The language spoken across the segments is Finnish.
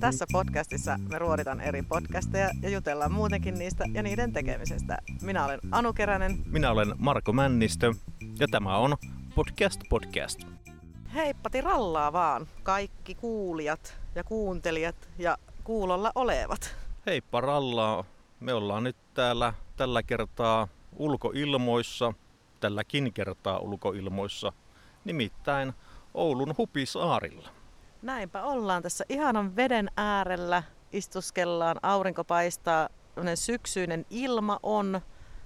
Tässä podcastissa me ruoditaan eri podcasteja ja jutellaan muutenkin niistä ja niiden tekemisestä. Minä olen Anu Keränen. Minä olen Marko Männistö ja tämä on Podcast Podcast. Heippati rallaa vaan kaikki kuulijat ja kuuntelijat ja kuulolla olevat. Heippa rallaa. Me ollaan nyt täällä tällä kertaa ulkoilmoissa, tälläkin kertaa ulkoilmoissa, nimittäin Oulun Hupisaarilla. Näinpä ollaan tässä ihanan veden äärellä, istuskellaan, aurinko paistaa, syksyinen ilma on,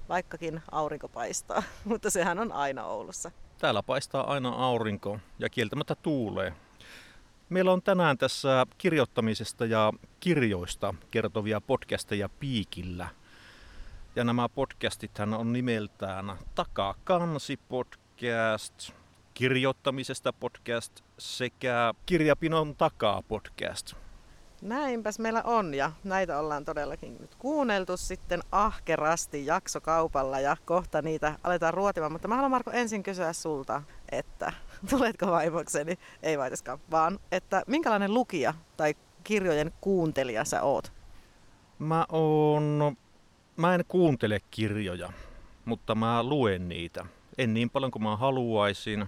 vaikkakin aurinko paistaa, mutta sehän on aina Oulussa. Täällä paistaa aina aurinko ja kieltämättä tuulee. Meillä on tänään tässä kirjoittamisesta ja kirjoista kertovia podcasteja piikillä. Ja nämä podcastithan on nimeltään Takakansi podcast, kirjoittamisesta podcast sekä Kirjapinon takaa podcast. Näinpäs meillä on ja näitä ollaan todellakin nyt kuunneltu sitten ahkerasti jaksokaupalla ja kohta niitä aletaan ruotimaan. Mutta mä haluan Marko ensin kysyä sulta, että tuletko vaimokseni, ei vaitaskaan, vaan että minkälainen lukija tai kirjojen kuuntelija sä oot? Mä oon, mä en kuuntele kirjoja, mutta mä luen niitä. En niin paljon kuin mä haluaisin,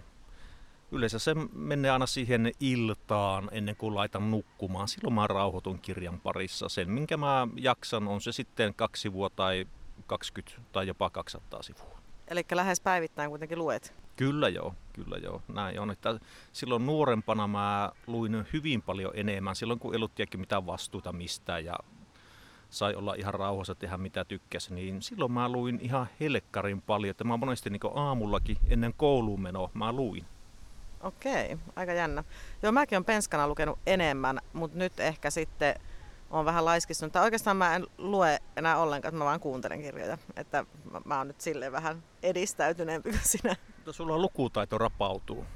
yleensä se menee aina siihen iltaan ennen kuin laitan nukkumaan. Silloin mä rauhoitun kirjan parissa. Sen, minkä mä jaksan, on se sitten kaksi sivua tai 20 tai jopa 200 sivua. Eli lähes päivittäin kuitenkin luet? Kyllä joo, kyllä joo. Näin on. Että silloin nuorempana mä luin hyvin paljon enemmän. Silloin kun ei mitään vastuuta mistään ja sai olla ihan rauhassa tehdä mitä tykkäsi, niin silloin mä luin ihan helkkarin paljon. Että mä monesti niin aamullakin ennen kouluun menoa mä luin. Okei, aika jännä. Joo, mäkin olen penskana lukenut enemmän, mutta nyt ehkä sitten on vähän laiskistunut. Tai oikeastaan mä en lue enää ollenkaan, että mä vaan kuuntelen kirjoja. Että mä, mä oon nyt silleen vähän edistäytyneempi kuin sinä. Mutta sulla lukutaito rapautuu.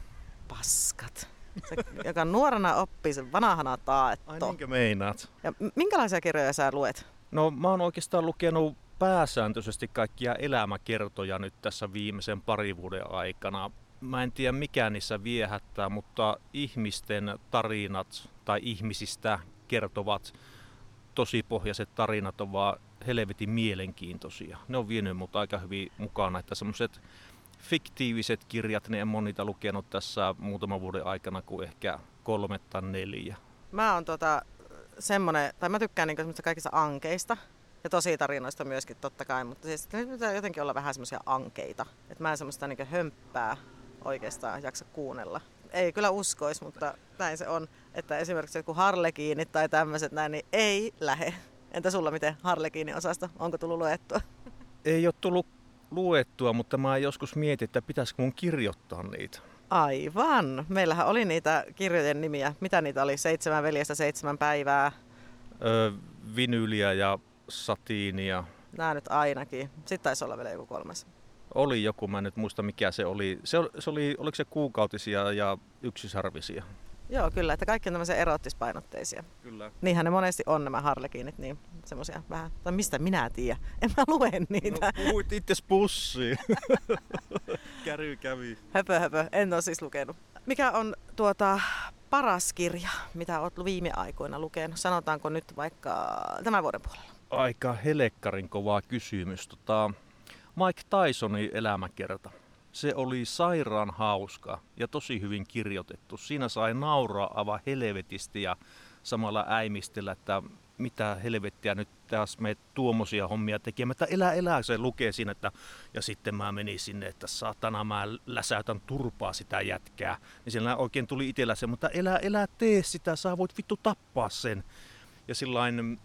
Paskat. Se, joka nuorena oppii, sen vanhana taetto. Ai niinkö meinaat? Ja minkälaisia kirjoja sä luet? No mä oon oikeastaan lukenut pääsääntöisesti kaikkia elämäkertoja nyt tässä viimeisen parin vuoden aikana mä en tiedä mikä niissä viehättää, mutta ihmisten tarinat tai ihmisistä kertovat tosipohjaiset tarinat on vaan helvetin mielenkiintoisia. Ne on vienyt mut aika hyvin mukana, että semmoiset fiktiiviset kirjat, ne en monita lukenut tässä muutaman vuoden aikana kuin ehkä kolme tai neljä. Mä oon tota, semmonen, tai mä tykkään niinku kaikista ankeista, ja tosi tarinoista myöskin totta kai, mutta siis nyt pitää jotenkin olla vähän semmoisia ankeita. Että mä en semmoista niinku hömppää oikeastaan jaksa kuunnella. Ei kyllä uskoisi, mutta näin se on, että esimerkiksi joku harlekiinit tai tämmöiset näin, niin ei lähe. Entä sulla miten harlekiinin osasta? Onko tullut luettua? Ei ole tullut luettua, mutta mä joskus mietin, että pitäisikö mun kirjoittaa niitä. Aivan. Meillähän oli niitä kirjojen nimiä. Mitä niitä oli? Seitsemän veljestä, seitsemän päivää. Öö, vinyliä ja satiinia. Nämä nyt ainakin. Sitten taisi olla vielä joku kolmas oli joku, mä en nyt muista mikä se oli. Se, se oli, oliko se kuukautisia ja yksisarvisia? Joo, kyllä, että kaikki on tämmöisiä erottispainotteisia. Kyllä. Niinhän ne monesti on nämä harlekiinit, niin semmoisia vähän, tai mistä minä tiedän, en mä lue niitä. No puhuit itses pussiin. Käry kävi. Höpö höpö, en ole siis lukenut. Mikä on tuota paras kirja, mitä olet viime aikoina lukenut? Sanotaanko nyt vaikka tämän vuoden puolella? Aika helekkarin kovaa kysymys. Tota, Mike Tysonin elämäkerta. Se oli sairaan hauska ja tosi hyvin kirjoitettu. Siinä sai nauraa aivan helvetisti ja samalla äimistellä, että mitä helvettiä nyt taas me tuommoisia hommia tekemään. Että elää, elää, se lukee siinä, että ja sitten mä menin sinne, että saatana mä läsäytän turpaa sitä jätkää. Niin siellä oikein tuli itsellä se, mutta elää, elää, tee sitä, sä voit vittu tappaa sen. Ja sillain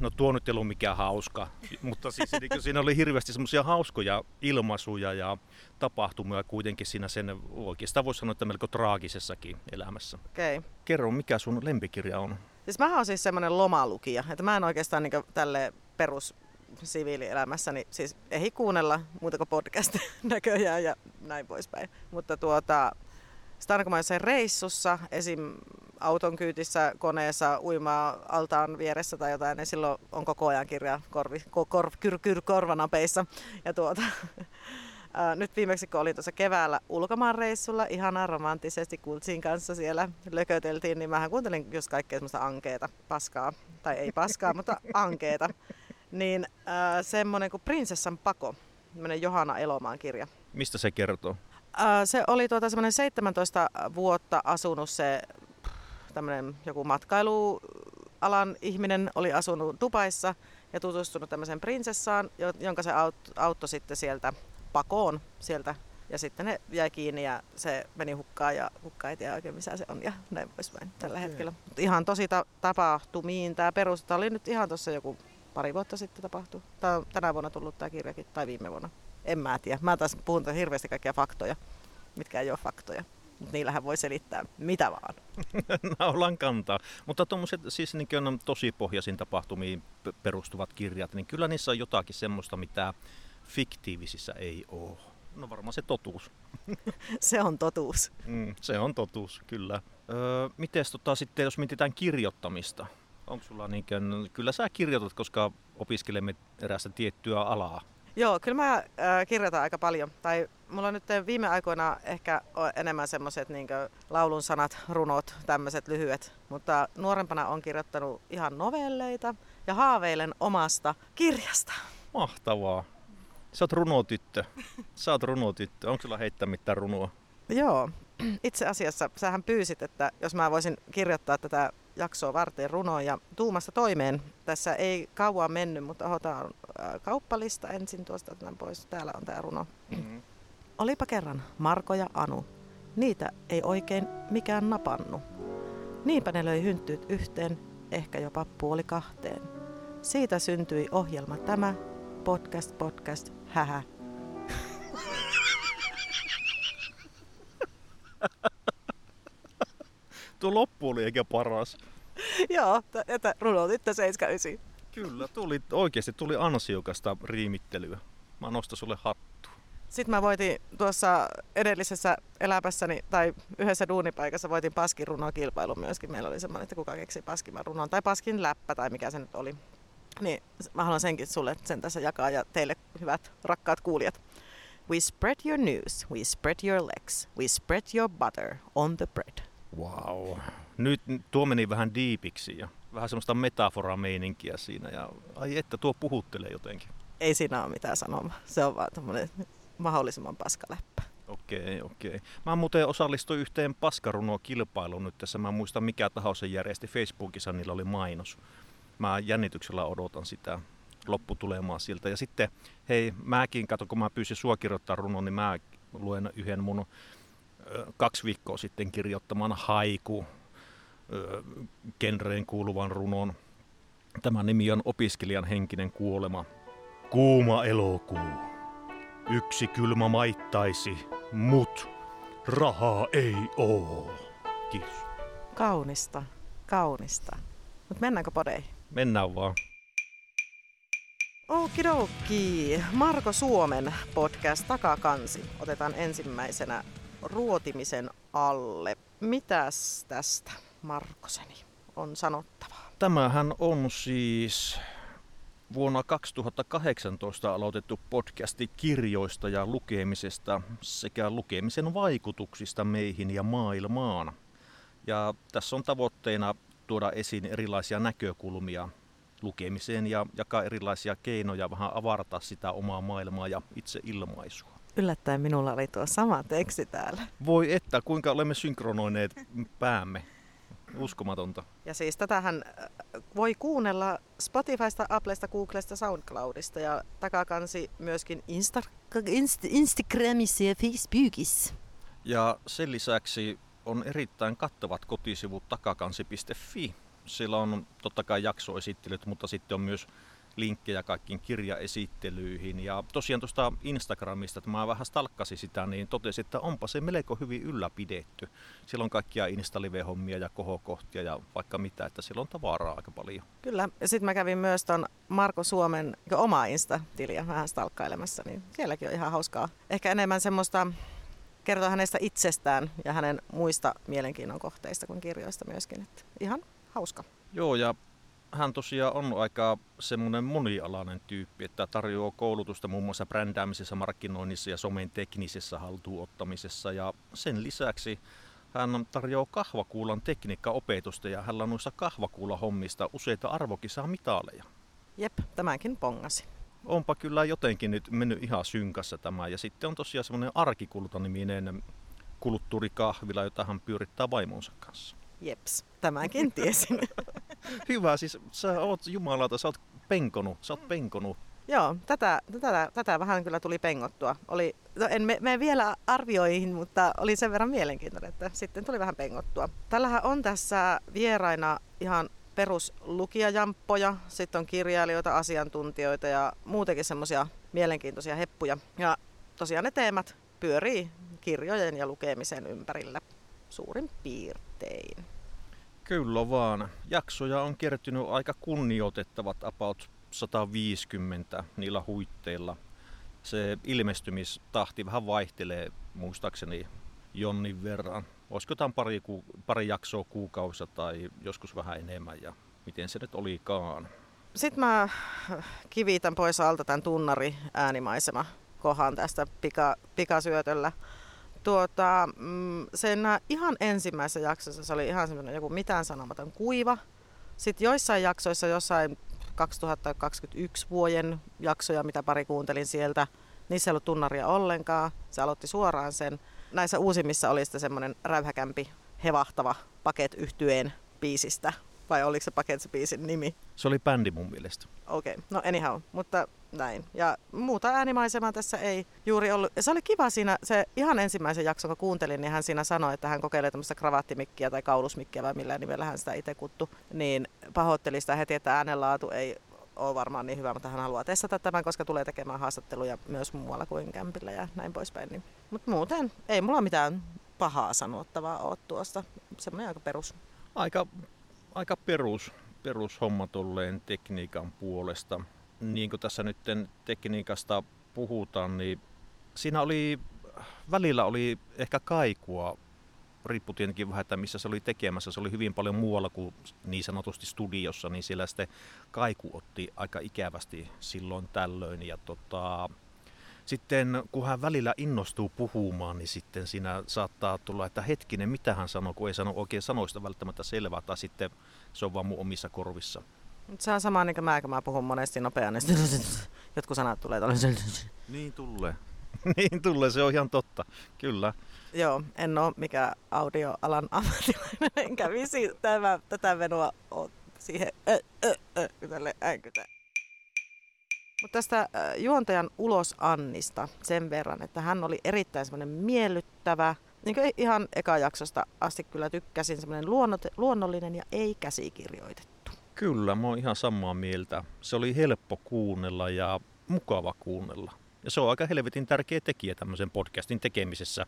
No tuo nyt ei ollut mikään hauska, mutta siis niin siinä oli hirveästi semmoisia hauskoja ilmaisuja ja tapahtumia kuitenkin siinä sen oikeastaan voisi sanoa, että melko traagisessakin elämässä. Okay. Kerro, mikä sun lempikirja on? Siis mä oon siis semmoinen lomalukija, että mä en oikeastaan niin tälle perus siviilielämässäni siis ei kuunnella muuta kuin podcast näköjään ja näin poispäin. Mutta tuota, jossain reissussa, esim. auton kyytissä, koneessa, uimaa altaan vieressä tai jotain, niin silloin on koko ajan kirja korvi, kor, kyr, kyr, korvanapeissa. Ja tuota, nyt viimeksi kun olin tuossa keväällä ulkomaanreissulla, ihanaa romanttisesti Kultsin kanssa siellä lököteltiin, niin mähän kuuntelin just kaikkea semmoista ankeeta, paskaa, tai ei paskaa, mutta ankeeta. Niin ää, semmoinen kuin Prinsessan pako, semmoinen Johanna Elomaan kirja. Mistä se kertoo? Ää, se oli tuota semmoinen 17 vuotta asunut se tämmöinen joku matkailualan ihminen oli asunut Dubaissa ja tutustunut tämmöiseen prinsessaan, jonka se auttoi sitten sieltä pakoon sieltä ja sitten ne jäi kiinni ja se meni hukkaan ja hukkaan ei tiedä oikein missä se on ja näin poispäin tällä okay. hetkellä. Mutta ihan tosi ta- tapahtumiin tämä perusta oli nyt ihan tuossa joku pari vuotta sitten tapahtu. Tämä on tänä vuonna tullut tämä kirjakin tai viime vuonna. En mä tiedä. Mä taas puhun hirveästi kaikkia faktoja, mitkä ei ole faktoja. Mutta niillähän voi selittää mitä vaan. Naulan kantaa. Mutta tuommoiset siis niin on tosi pohjaisin tapahtumiin perustuvat kirjat, niin kyllä niissä on jotakin semmoista, mitä fiktiivisissä ei ole. No varmaan se totuus. se on totuus. Mm, se on totuus, kyllä. Öö, Miten tota, sitten, jos mietitään kirjoittamista? Onko sulla niin kuin, kyllä sä kirjoitat, koska opiskelemme erästä tiettyä alaa. Joo, kyllä mä äh, kirjoitan aika paljon. Tai mulla on nyt viime aikoina ehkä enemmän semmoiset niin laulun sanat, runot, tämmöiset lyhyet. Mutta nuorempana on kirjoittanut ihan novelleita ja haaveilen omasta kirjasta. Mahtavaa. Sä oot runotyttö. Sä oot runotyttö. Onko sulla heittää mitään runoa? Joo. Itse asiassa sähän pyysit, että jos mä voisin kirjoittaa tätä jaksoa varten runoa ja tuumasta toimeen. Tässä ei kauan mennyt, mutta otetaan äh, kauppalista ensin tuosta tämän pois. Täällä on tämä runo. Mm-hmm. Olipa kerran Marko ja Anu. Niitä ei oikein mikään napannu. Niinpä ne löi hynttyyt yhteen, ehkä jopa puoli kahteen. Siitä syntyi ohjelma tämä, podcast, podcast, hähä. Tuo loppu oli eikä paras. Joo, että runotitte 79. Kyllä, tuli, oikeasti tuli ansiokasta riimittelyä. Mä nostan sulle hattu. Sitten mä voitin tuossa edellisessä elämässäni tai yhdessä duunipaikassa voitin paskin runokilpailu myöskin. Meillä oli semmoinen, että kuka keksi paskimman runon tai paskin läppä tai mikä se nyt oli. Niin mä haluan senkin sulle sen tässä jakaa ja teille hyvät rakkaat kuulijat. We spread your news, we spread your legs, we spread your butter on the bread. Wow. Nyt tuo meni vähän diipiksi ja vähän semmoista metaforameininkiä siinä. Ja ai että, tuo puhuttelee jotenkin. Ei siinä ole mitään sanomaa. Se on vaan tämmöinen mahdollisimman paskaläppä. Okei, okei. Mä muuten osallistuin yhteen paskaruno-kilpailuun nyt tässä. Mä en muista mikä taho se järjesti. Facebookissa niillä oli mainos. Mä jännityksellä odotan sitä lopputulemaa siltä. Ja sitten, hei, mäkin, kato kun mä pyysin sua kirjoittaa runon, niin mä luen yhden mun kaksi viikkoa sitten kirjoittaman haiku genreen kuuluvan runon. Tämä nimi on Opiskelijan henkinen kuolema. Kuuma elokuu. Yksi kylmä maittaisi, mut rahaa ei oo. Kiitos. Kaunista, kaunista. Mutta mennäänkö podeihin? Mennään vaan. Okidoki. Marko Suomen podcast Takakansi otetaan ensimmäisenä ruotimisen alle. Mitäs tästä, Markoseni, on sanottavaa? Tämähän on siis vuonna 2018 aloitettu podcasti kirjoista ja lukemisesta sekä lukemisen vaikutuksista meihin ja maailmaan. Ja tässä on tavoitteena tuoda esiin erilaisia näkökulmia lukemiseen ja jakaa erilaisia keinoja vähän avartaa sitä omaa maailmaa ja itse ilmaisua. Yllättäen minulla oli tuo sama teksti täällä. Voi että, kuinka olemme synkronoineet päämme. Uskomatonta. Ja siis tätähän äh, voi kuunnella Spotifysta, Applesta, Googlesta, Soundcloudista ja takakansi myöskin Insta- Inst- Instagramissa ja Facebookissa. Ja sen lisäksi on erittäin kattavat kotisivut takakansi.fi. Siellä on totta kai jaksoesittelyt, mutta sitten on myös linkkejä kaikkiin kirjaesittelyihin. Ja tosiaan tuosta Instagramista, että mä vähän stalkkasin sitä, niin totesin, että onpa se melko hyvin ylläpidetty. Siellä on kaikkia Insta-live-hommia ja kohokohtia ja vaikka mitä, että siellä on tavaraa aika paljon. Kyllä, ja sitten mä kävin myös ton Marko Suomen omaa Insta-tiliä vähän stalkkailemassa, niin sielläkin on ihan hauskaa. Ehkä enemmän semmoista kertoa hänestä itsestään ja hänen muista mielenkiinnon kohteista kuin kirjoista myöskin. Että ihan hauska. Joo, ja hän tosiaan on aika semmoinen monialainen tyyppi, että tarjoaa koulutusta muun muassa brändäämisessä, markkinoinnissa ja somen teknisessä haltuunottamisessa. Ja sen lisäksi hän tarjoaa kahvakuulan tekniikkaopetusta ja hän on noissa kahvakuulahommista useita arvokisaa mitaleja. Jep, tämänkin pongasi. Onpa kyllä jotenkin nyt mennyt ihan synkassa tämä. Ja sitten on tosiaan semmoinen Arkikulta-niminen kulttuurikahvila, jota hän pyörittää vaimonsa kanssa. Jeps, tämänkin tiesin. Hyvä, siis sä oot jumalauta, sä oot penkonut, sä oot penkonut. Joo, tätä, tätä, tätä vähän kyllä tuli pengottua. Oli, no en mene vielä arvioihin, mutta oli sen verran mielenkiintoinen, että sitten tuli vähän pengottua. Tällähän on tässä vieraina ihan peruslukijajamppoja, sitten on kirjailijoita, asiantuntijoita ja muutenkin semmoisia mielenkiintoisia heppuja. Ja tosiaan ne teemat pyörii kirjojen ja lukemisen ympärillä suurin piirtein. Kyllä vaan. Jaksoja on kertynyt aika kunnioitettavat about 150 niillä huitteilla. Se ilmestymistahti vähän vaihtelee muistaakseni jonnin verran. Olisiko jotain pari, ku, pari jaksoa kuukausissa tai joskus vähän enemmän ja miten se nyt olikaan. Sitten mä kivitän pois alta tämän tunnari äänimaisema kohan tästä pika, pikasyötöllä tuota, mm, sen ihan ensimmäisessä jaksossa se oli ihan semmoinen joku mitään sanomaton kuiva. Sitten joissain jaksoissa, jossain 2021 vuoden jaksoja, mitä pari kuuntelin sieltä, niissä ei ollut tunnaria ollenkaan. Se aloitti suoraan sen. Näissä uusimmissa oli sitten semmoinen räyhäkämpi, hevahtava paket yhtyeen biisistä. Vai oliko se paket se biisin nimi? Se oli bändi mun mielestä. Okei, okay. no anyhow, mutta näin. Ja muuta äänimaisemaa tässä ei juuri ollut. Ja se oli kiva siinä, se ihan ensimmäisen jakson kun kuuntelin, niin hän siinä sanoi, että hän kokeilee tämmöistä kravattimikkiä tai kaulusmikkiä vai millä nimellä hän sitä itse kuttu. Niin pahoitteli sitä heti, että äänenlaatu ei ole varmaan niin hyvä, mutta hän haluaa testata tämän, koska tulee tekemään haastatteluja myös muualla kuin kämpillä ja näin poispäin. Niin. Mutta muuten ei mulla mitään pahaa sanottavaa ole tuosta. Semmoinen aika perus. Aika, aika perus, perushomma tolleen tekniikan puolesta niin kuin tässä nyt tekniikasta puhutaan, niin siinä oli, välillä oli ehkä kaikua, riippui tietenkin vähän, että missä se oli tekemässä. Se oli hyvin paljon muualla kuin niin sanotusti studiossa, niin siellä sitten kaiku otti aika ikävästi silloin tällöin. Ja tota, sitten kun hän välillä innostuu puhumaan, niin sitten siinä saattaa tulla, että hetkinen, mitä hän sanoo, kun ei sano oikein sanoista välttämättä selvää, tai sitten se on vaan mun omissa korvissa. Se on sama niin kuin mä, kun mä puhun monesti nopeasti. Jotkut sanat tulee tuolle. Niin tulee. niin tulee, se on ihan totta. Kyllä. Joo, en ole mikä audioalan ammattilainen, enkä visi tämä, tätä venua ole siihen ö, ö, ö, tälle. Mutta tästä juontajan ulos Annista sen verran, että hän oli erittäin semmoinen miellyttävä, niin kuin ihan eka jaksosta asti kyllä tykkäsin, semmoinen luonnollinen ja ei käsikirjoitettu. Kyllä, mä oon ihan samaa mieltä. Se oli helppo kuunnella ja mukava kuunnella. Ja se on aika helvetin tärkeä tekijä tämmöisen podcastin tekemisessä,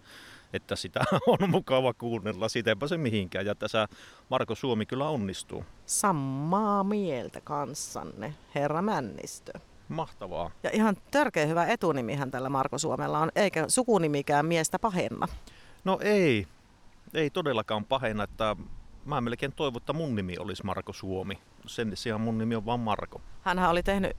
että sitä on mukava kuunnella. Siitä eipä se mihinkään. Ja tässä Marko Suomi kyllä onnistuu. Samaa mieltä kanssanne, herra Männistö. Mahtavaa. Ja ihan törkeä hyvä etunimihän tällä Marko Suomella on, eikä sukunimikään miestä pahenna. No ei, ei todellakaan pahenna, että mä melkein toivon, että mun nimi olisi Marko Suomi. Sen sijaan mun nimi on vaan Marko. Hänhän oli tehnyt,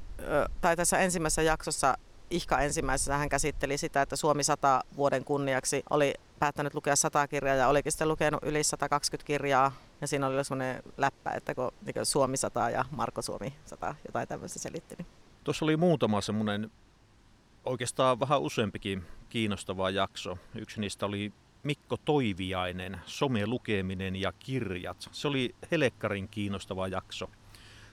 tai tässä ensimmäisessä jaksossa, Ihka ensimmäisessä hän käsitteli sitä, että Suomi 100 vuoden kunniaksi oli päättänyt lukea 100 kirjaa ja olikin sitten lukenut yli 120 kirjaa. Ja siinä oli sellainen läppä, että kun niin Suomi 100 ja Marko Suomi 100, jotain tämmöistä selitti. Niin. Tuossa oli muutama semmoinen oikeastaan vähän useampikin kiinnostava jakso. Yksi niistä oli Mikko Toiviainen, some lukeminen ja kirjat. Se oli helekkarin kiinnostava jakso.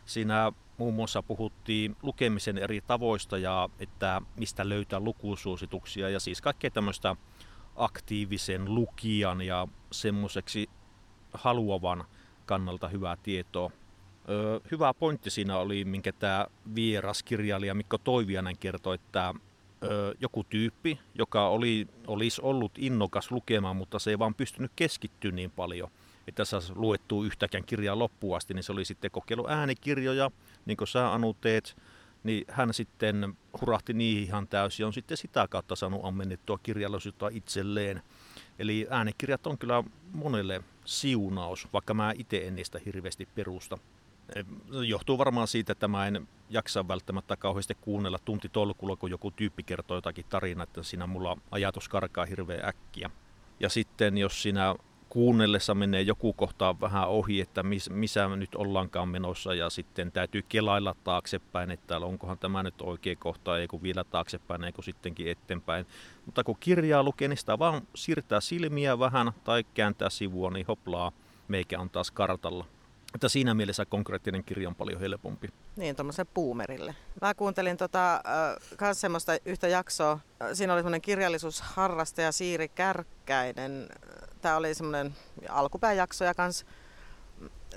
Siinä muun muassa puhuttiin lukemisen eri tavoista ja että mistä löytää lukusuosituksia ja siis kaikkea tämmöistä aktiivisen lukijan ja semmoiseksi haluavan kannalta hyvää tietoa. Hyvä pointti siinä oli, minkä tämä vieras kirjailija Mikko Toiviainen kertoi, että joku tyyppi, joka oli, olisi ollut innokas lukemaan, mutta se ei vaan pystynyt keskittyä niin paljon, että saisi luettua yhtäkään kirjaa loppuun asti, niin se oli sitten kokeilu äänikirjoja, niin kuin sä Anu teet, niin hän sitten hurahti niihin ihan täysin ja on sitten sitä kautta saanut ammennettua kirjallisuutta itselleen. Eli äänikirjat on kyllä monelle siunaus, vaikka mä itse en niistä hirveästi perusta. Johtuu varmaan siitä, että mä en jaksa välttämättä kauheasti kuunnella tunti kun joku tyyppi kertoo jotakin tarinaa, että siinä mulla ajatus karkaa hirveän äkkiä. Ja sitten jos siinä kuunnellessa menee joku kohta vähän ohi, että mis, missä nyt ollaankaan menossa ja sitten täytyy kelailla taaksepäin, että onkohan tämä nyt oikea kohta, ei kun vielä taaksepäin, ei kun sittenkin eteenpäin. Mutta kun kirjaa lukee, niin sitä vaan siirtää silmiä vähän tai kääntää sivua, niin hoplaa, meikä on taas kartalla. Että siinä mielessä konkreettinen kirja on paljon helpompi. Niin, tuommoiselle boomerille. Mä kuuntelin tota, äh, semmoista yhtä jaksoa. Siinä oli semmoinen kirjallisuusharrastaja Siiri Kärkkäinen. Tämä oli semmoinen alkupääjakso ja kans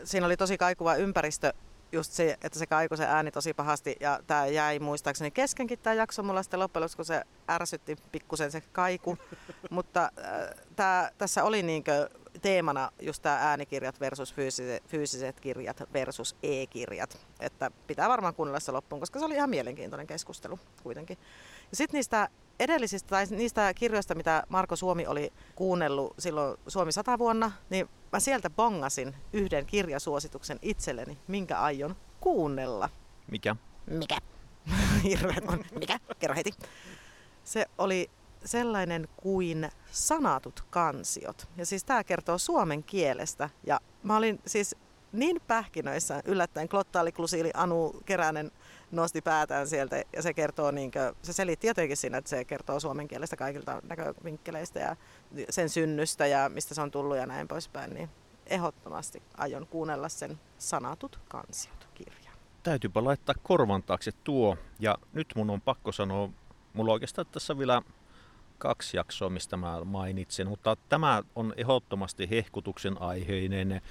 siinä oli tosi kaikuva ympäristö just se, että se kaiku se ääni tosi pahasti ja tämä jäi muistaakseni keskenkin tämä jakso mulla sitten loppujen lopuksi, kun se ärsytti pikkusen se kaiku. Mutta äh, tää, tässä oli niinkö teemana just tämä äänikirjat versus fyysiset, fyysiset kirjat versus e-kirjat. Että pitää varmaan kuunnella se loppuun, koska se oli ihan mielenkiintoinen keskustelu kuitenkin. Ja sitten niistä edellisistä tai niistä kirjoista, mitä Marko Suomi oli kuunnellut silloin Suomi 100 vuonna, niin mä sieltä bongasin yhden kirjasuosituksen itselleni, minkä aion kuunnella. Mikä? Mikä? Hirveet on. Mikä? Kerro heti. Se oli sellainen kuin sanatut kansiot. Ja siis tämä kertoo suomen kielestä. Ja mä olin siis niin pähkinöissä yllättäen Klottaali Klusiili Anu Keränen nosti päätään sieltä ja se kertoo, niin kuin, se selitti jotenkin siinä, että se kertoo suomen kielestä kaikilta näkövinkkeleistä ja sen synnystä ja mistä se on tullut ja näin poispäin, niin ehdottomasti aion kuunnella sen sanatut kansiot kirjan. Täytyypä laittaa korvan taakse tuo ja nyt mun on pakko sanoa, mulla oikeastaan tässä vielä kaksi jaksoa, mistä mä mainitsin, mutta tämä on ehdottomasti hehkutuksen aiheinen,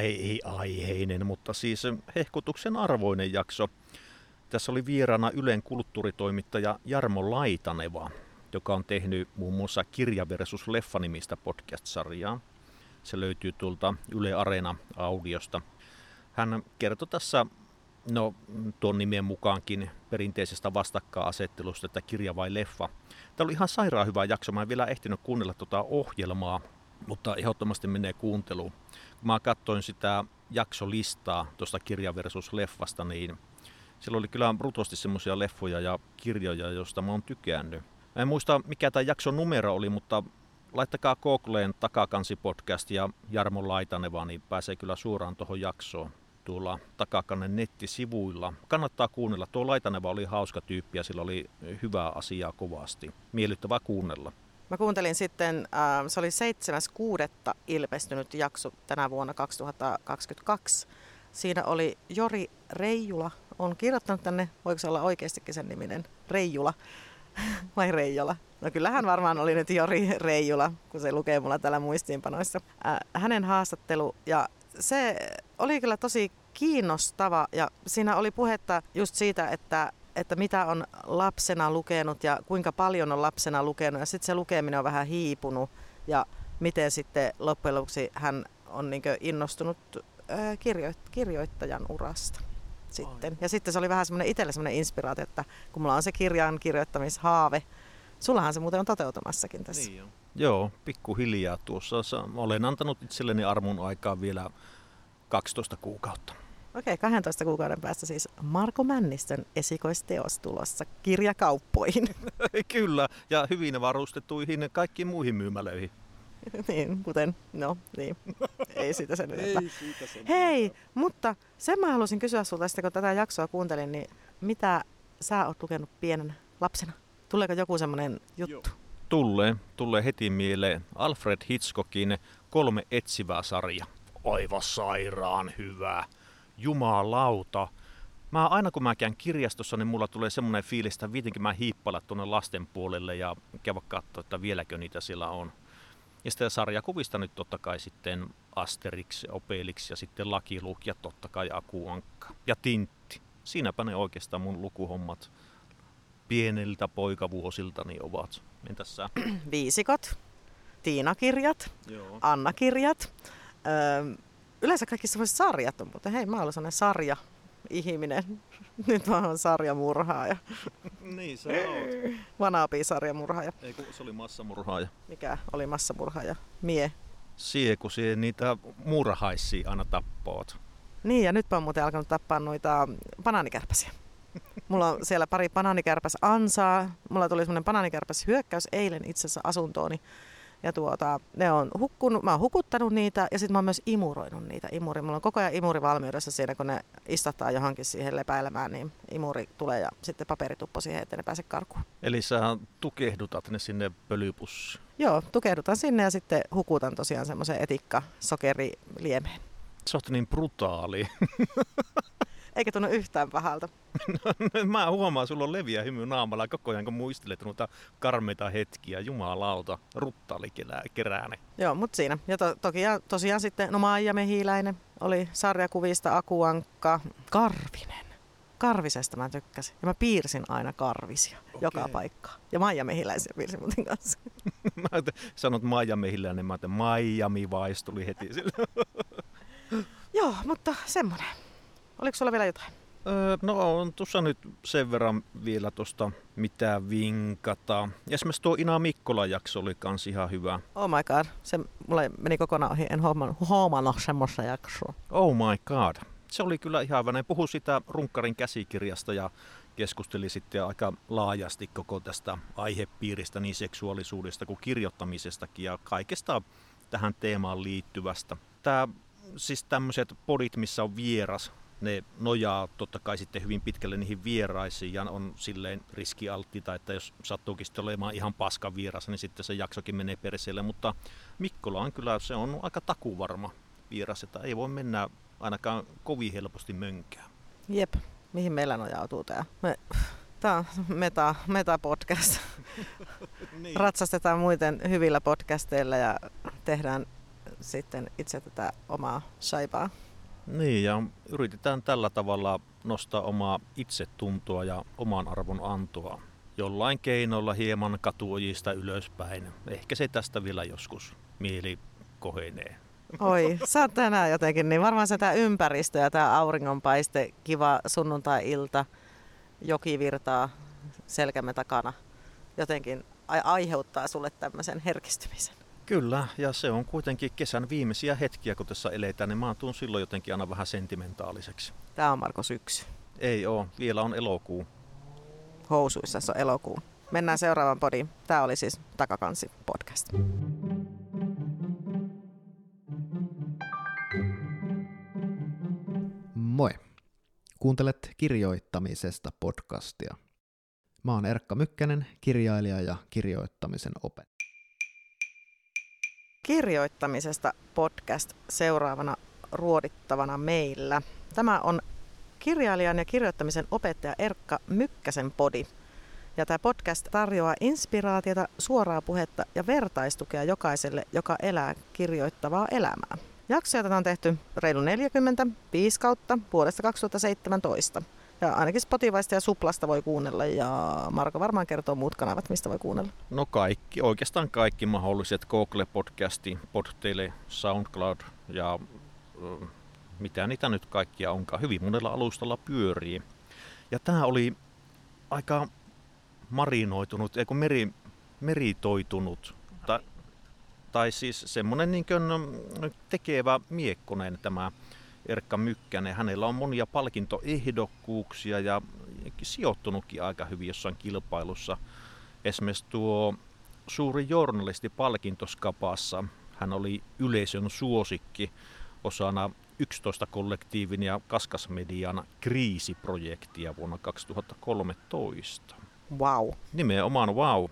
ei aiheinen, mutta siis hehkutuksen arvoinen jakso. Tässä oli vieraana Ylen kulttuuritoimittaja Jarmo Laitaneva, joka on tehnyt muun muassa Kirja versus Leffa-nimistä podcast-sarjaa. Se löytyy tuolta Yle Areena-audiosta. Hän kertoi tässä no, tuon nimen mukaankin perinteisestä vastakkainasettelusta, että kirja vai leffa. Tämä oli ihan sairaan hyvä jakso. Mä en vielä ehtinyt kuunnella tuota ohjelmaa, mutta ehdottomasti menee kuunteluun. Kun mä katsoin sitä jaksolistaa tuosta kirja versus leffasta, niin siellä oli kyllä brutosti semmoisia leffoja ja kirjoja, joista mä oon tykännyt. Mä en muista mikä tämä jakson numero oli, mutta laittakaa Googleen Takakansi podcast ja Jarmo Laitaneva, niin pääsee kyllä suoraan tuohon jaksoon tuolla Takakannen nettisivuilla. Kannattaa kuunnella. Tuo Laitaneva oli hauska tyyppi ja sillä oli hyvää asiaa kovasti. Miellyttävää kuunnella. Mä kuuntelin sitten, äh, se oli 7.6. ilmestynyt jakso tänä vuonna 2022. Siinä oli Jori Reijula, on kirjoittanut tänne, voiko se olla oikeastikin sen niminen, Reijula vai Reijola? No kyllähän varmaan oli nyt Jori Reijula, kun se lukee mulla täällä muistiinpanoissa. Äh, hänen haastattelu ja se oli kyllä tosi kiinnostava ja siinä oli puhetta just siitä, että että mitä on lapsena lukenut ja kuinka paljon on lapsena lukenut. Ja sitten se lukeminen on vähän hiipunut ja miten sitten loppujen lopuksi hän on niin innostunut kirjo- kirjoittajan urasta. Sitten. Ja sitten se oli vähän semmoinen itselle semmoinen inspiraatio, että kun mulla on se kirjan kirjoittamishaave, sullahan se muuten on toteutumassakin tässä. Niin jo. Joo, pikkuhiljaa tuossa. Olen antanut itselleni armun aikaa vielä 12 kuukautta. Okei, okay, 12 kuukauden päästä siis Marko Männistön esikoisteos tulossa kirjakauppoihin. Kyllä, ja hyvin varustettuihin kaikkiin muihin myymälöihin. niin, kuten, no niin, ei siitä sen enempää. Ei siitä sen Hei, mutta sen mä halusin kysyä sulta sitten, kun tätä jaksoa kuuntelin, niin mitä sä oot lukenut pienen lapsena? Tuleeko joku semmoinen juttu? Joo. Tulee, tulee heti mieleen Alfred Hitchcockin kolme etsivää sarja. Aivan sairaan hyvä. Jumalauta. Mä aina kun mä käyn kirjastossa, niin mulla tulee semmoinen fiilis, että viitenkin mä hiippala tuonne lasten puolelle ja käydä katsoa, että vieläkö niitä siellä on. Ja sitten sarjakuvista nyt totta kai sitten Asterix, Obelix ja sitten Lucky Luke ja totta kai Akuankka ja Tintti. Siinäpä ne oikeastaan mun lukuhommat pieniltä poikavuosiltani ovat. Entäs sä? Viisikot, Tiina-kirjat, Joo. Anna-kirjat. Öö, yleensä kaikki sellaiset sarjat on, mutta hei, mä olen sellainen sarja ihminen. Nyt mä oon sarjamurhaaja. niin se on. Vanapi sarjamurhaaja. Ei kun se oli massamurhaaja. Mikä oli massamurhaaja? Mie. Sie, kun sie niitä murhaisia aina tappoot. Niin, ja nyt on muuten alkanut tappaa noita banaanikärpäsiä. Mulla on siellä pari banaanikärpäs ansaa. Mulla tuli semmoinen banaanikärpäs hyökkäys eilen itse asiassa asuntooni. Ja tuota, ne on hukkunut, mä oon hukuttanut niitä ja sitten mä oon myös imuroinut niitä. Imuri. Mulla on koko ajan imuri valmiudessa siinä, kun ne istattaa johonkin siihen lepäilemään, niin imuri tulee ja sitten paperituppo siihen, että ne pääse karkuun. Eli sä tukehdutat ne sinne pölypussiin. Joo, tukehdutan sinne ja sitten hukutan tosiaan semmoisen etikka sokeriliemeen. Sä oot niin brutaali. Eikä tunnu yhtään pahalta. No, mä huomaan, sulla on leviä hymy naamalla koko ajan, kun muistelet noita karmeita hetkiä. Jumalauta, ruttaali kerääne. Joo, mutta siinä. Ja to, toki, ja tosiaan sitten, no Maija Mehiläinen oli sarjakuvista Akuankka, Karvinen. Karvisesta mä tykkäsin. Ja mä piirsin aina karvisia okay. joka paikka. Ja Maija Mehiläisiä piirsin muuten kanssa. mä sanot Maija Mehiläinen, mä ajattelin Miami Vice tuli heti sille. Joo, mutta semmonen. Oliko sulla vielä jotain? Öö, no on tuossa nyt sen verran vielä tuosta mitä vinkata. Esimerkiksi tuo Ina Mikkola jakso oli kans ihan hyvä. Oh my god, se mulle meni kokonaan ohi, en huomannut semmoista jaksoa. Oh my god. Se oli kyllä ihan hyvä. Ne puhui sitä Runkkarin käsikirjasta ja keskusteli sitten aika laajasti koko tästä aihepiiristä, niin seksuaalisuudesta kuin kirjoittamisestakin ja kaikesta tähän teemaan liittyvästä. Tämä, siis tämmöiset podit, missä on vieras, ne nojaa totta kai sitten hyvin pitkälle niihin vieraisiin ja on silleen riskialttita, että jos sattuukin sitten olemaan ihan paska vieras, niin sitten se jaksokin menee perseelle. Mutta Mikkola on kyllä, se on aika takuvarma vieras, että ei voi mennä ainakaan kovin helposti mönkään. Jep, mihin meillä nojautuu tämä? Me, tämä on meta, meta-podcast. niin. Ratsastetaan muiden hyvillä podcasteilla ja tehdään sitten itse tätä omaa saipaa. Niin, ja yritetään tällä tavalla nostaa omaa itsetuntoa ja oman arvon antoa. Jollain keinolla hieman katuojista ylöspäin. Ehkä se tästä vielä joskus mieli kohenee. Oi, sä oot tänään jotenkin, niin varmaan se tämä ympäristö ja tämä auringonpaiste, kiva sunnuntai-ilta, joki virtaa selkämme takana, jotenkin aiheuttaa sulle tämmöisen herkistymisen. Kyllä, ja se on kuitenkin kesän viimeisiä hetkiä, kun tässä eletään, niin mä tuun silloin jotenkin aina vähän sentimentaaliseksi. Tämä on Marko syksy. Ei oo, vielä on elokuu. Housuissa se on elokuu. Mennään seuraavan podiin. Tämä oli siis Takakansi podcast. Moi. Kuuntelet kirjoittamisesta podcastia. Mä oon Erkka Mykkänen, kirjailija ja kirjoittamisen opettaja. Kirjoittamisesta podcast seuraavana ruodittavana meillä. Tämä on kirjailijan ja kirjoittamisen opettaja Erkka Mykkäsen podi. Ja tämä podcast tarjoaa inspiraatiota, suoraa puhetta ja vertaistukea jokaiselle, joka elää kirjoittavaa elämää. Jaksoja tätä on tehty reilu 40, 5 kautta vuodesta 2017. Ja ainakin Spotifysta ja Suplasta voi kuunnella ja Marko varmaan kertoo muut kanavat, mistä voi kuunnella. No kaikki, oikeastaan kaikki mahdolliset Google-podcasti, Podtele, SoundCloud ja äh, mitä niitä nyt kaikkia onkaan. Hyvin monella alustalla pyörii. Ja tämä oli aika marinoitunut, eikö meri, meritoitunut, tai, tai siis semmoinen niin tekevä miekkonen tämä Erkka Mykkänen. Hänellä on monia palkintoehdokkuuksia ja sijoittunutkin aika hyvin jossain kilpailussa. Esimerkiksi tuo suuri journalisti palkintoskapassa hän oli yleisön suosikki osana 11 kollektiivin ja Kaskasmedian kriisiprojektia vuonna 2013. Wow. Nimenomaan wow.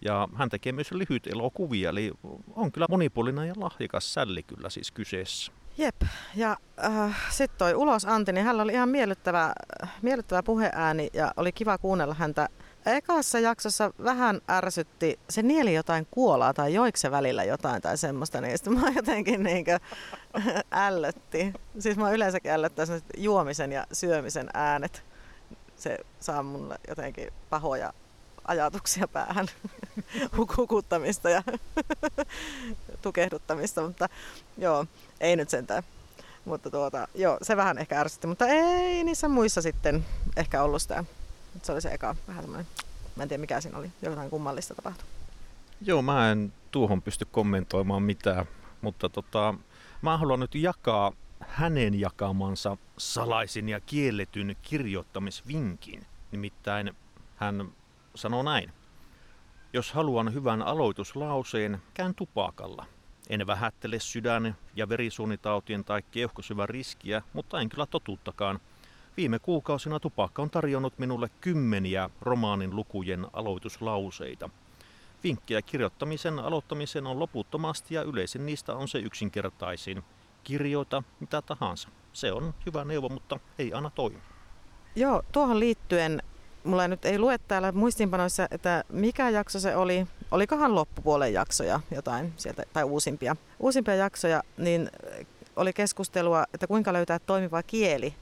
Ja hän tekee myös lyhyt elokuvia, eli on kyllä monipuolinen ja lahjakas sälli kyllä siis kyseessä. Jep, ja äh, sitten toi ulos Antti, niin hänellä oli ihan miellyttävä, miellyttävä puheääni ja oli kiva kuunnella häntä. Ekassa jaksossa vähän ärsytti, se nieli jotain kuolaa tai joiko se välillä jotain tai semmoista, niin sitten mä jotenkin niinkö ällötti. Siis mä yleensäkin ällöttää juomisen ja syömisen äänet. Se saa mulle jotenkin pahoja ajatuksia päähän, hukuttamista ja tukehduttamista, mutta joo, ei nyt sentään. Mutta tuota, joo, se vähän ehkä ärsytti, mutta ei niissä muissa sitten ehkä ollut sitä. Se oli se eka vähän semmoinen, mä en tiedä mikä siinä oli, jotain kummallista tapahtui. Joo, mä en tuohon pysty kommentoimaan mitään, mutta tota, mä haluan nyt jakaa hänen jakamansa salaisin ja kielletyn kirjoittamisvinkin. Nimittäin hän sanoo näin. Jos haluan hyvän aloituslauseen, käyn tupakalla. En vähättele sydän- ja verisuonitautien tai keuhkosyvän riskiä, mutta en kyllä totuuttakaan. Viime kuukausina tupakka on tarjonnut minulle kymmeniä romaanin lukujen aloituslauseita. Vinkkejä kirjoittamisen aloittamiseen on loputtomasti ja yleisin niistä on se yksinkertaisin. Kirjoita mitä tahansa. Se on hyvä neuvo, mutta ei aina toimi. Joo, tuohon liittyen mulla nyt ei lue täällä muistiinpanoissa, että mikä jakso se oli. Olikohan loppupuolen jaksoja jotain sieltä, tai uusimpia. Uusimpia jaksoja, niin oli keskustelua, että kuinka löytää toimiva kieli.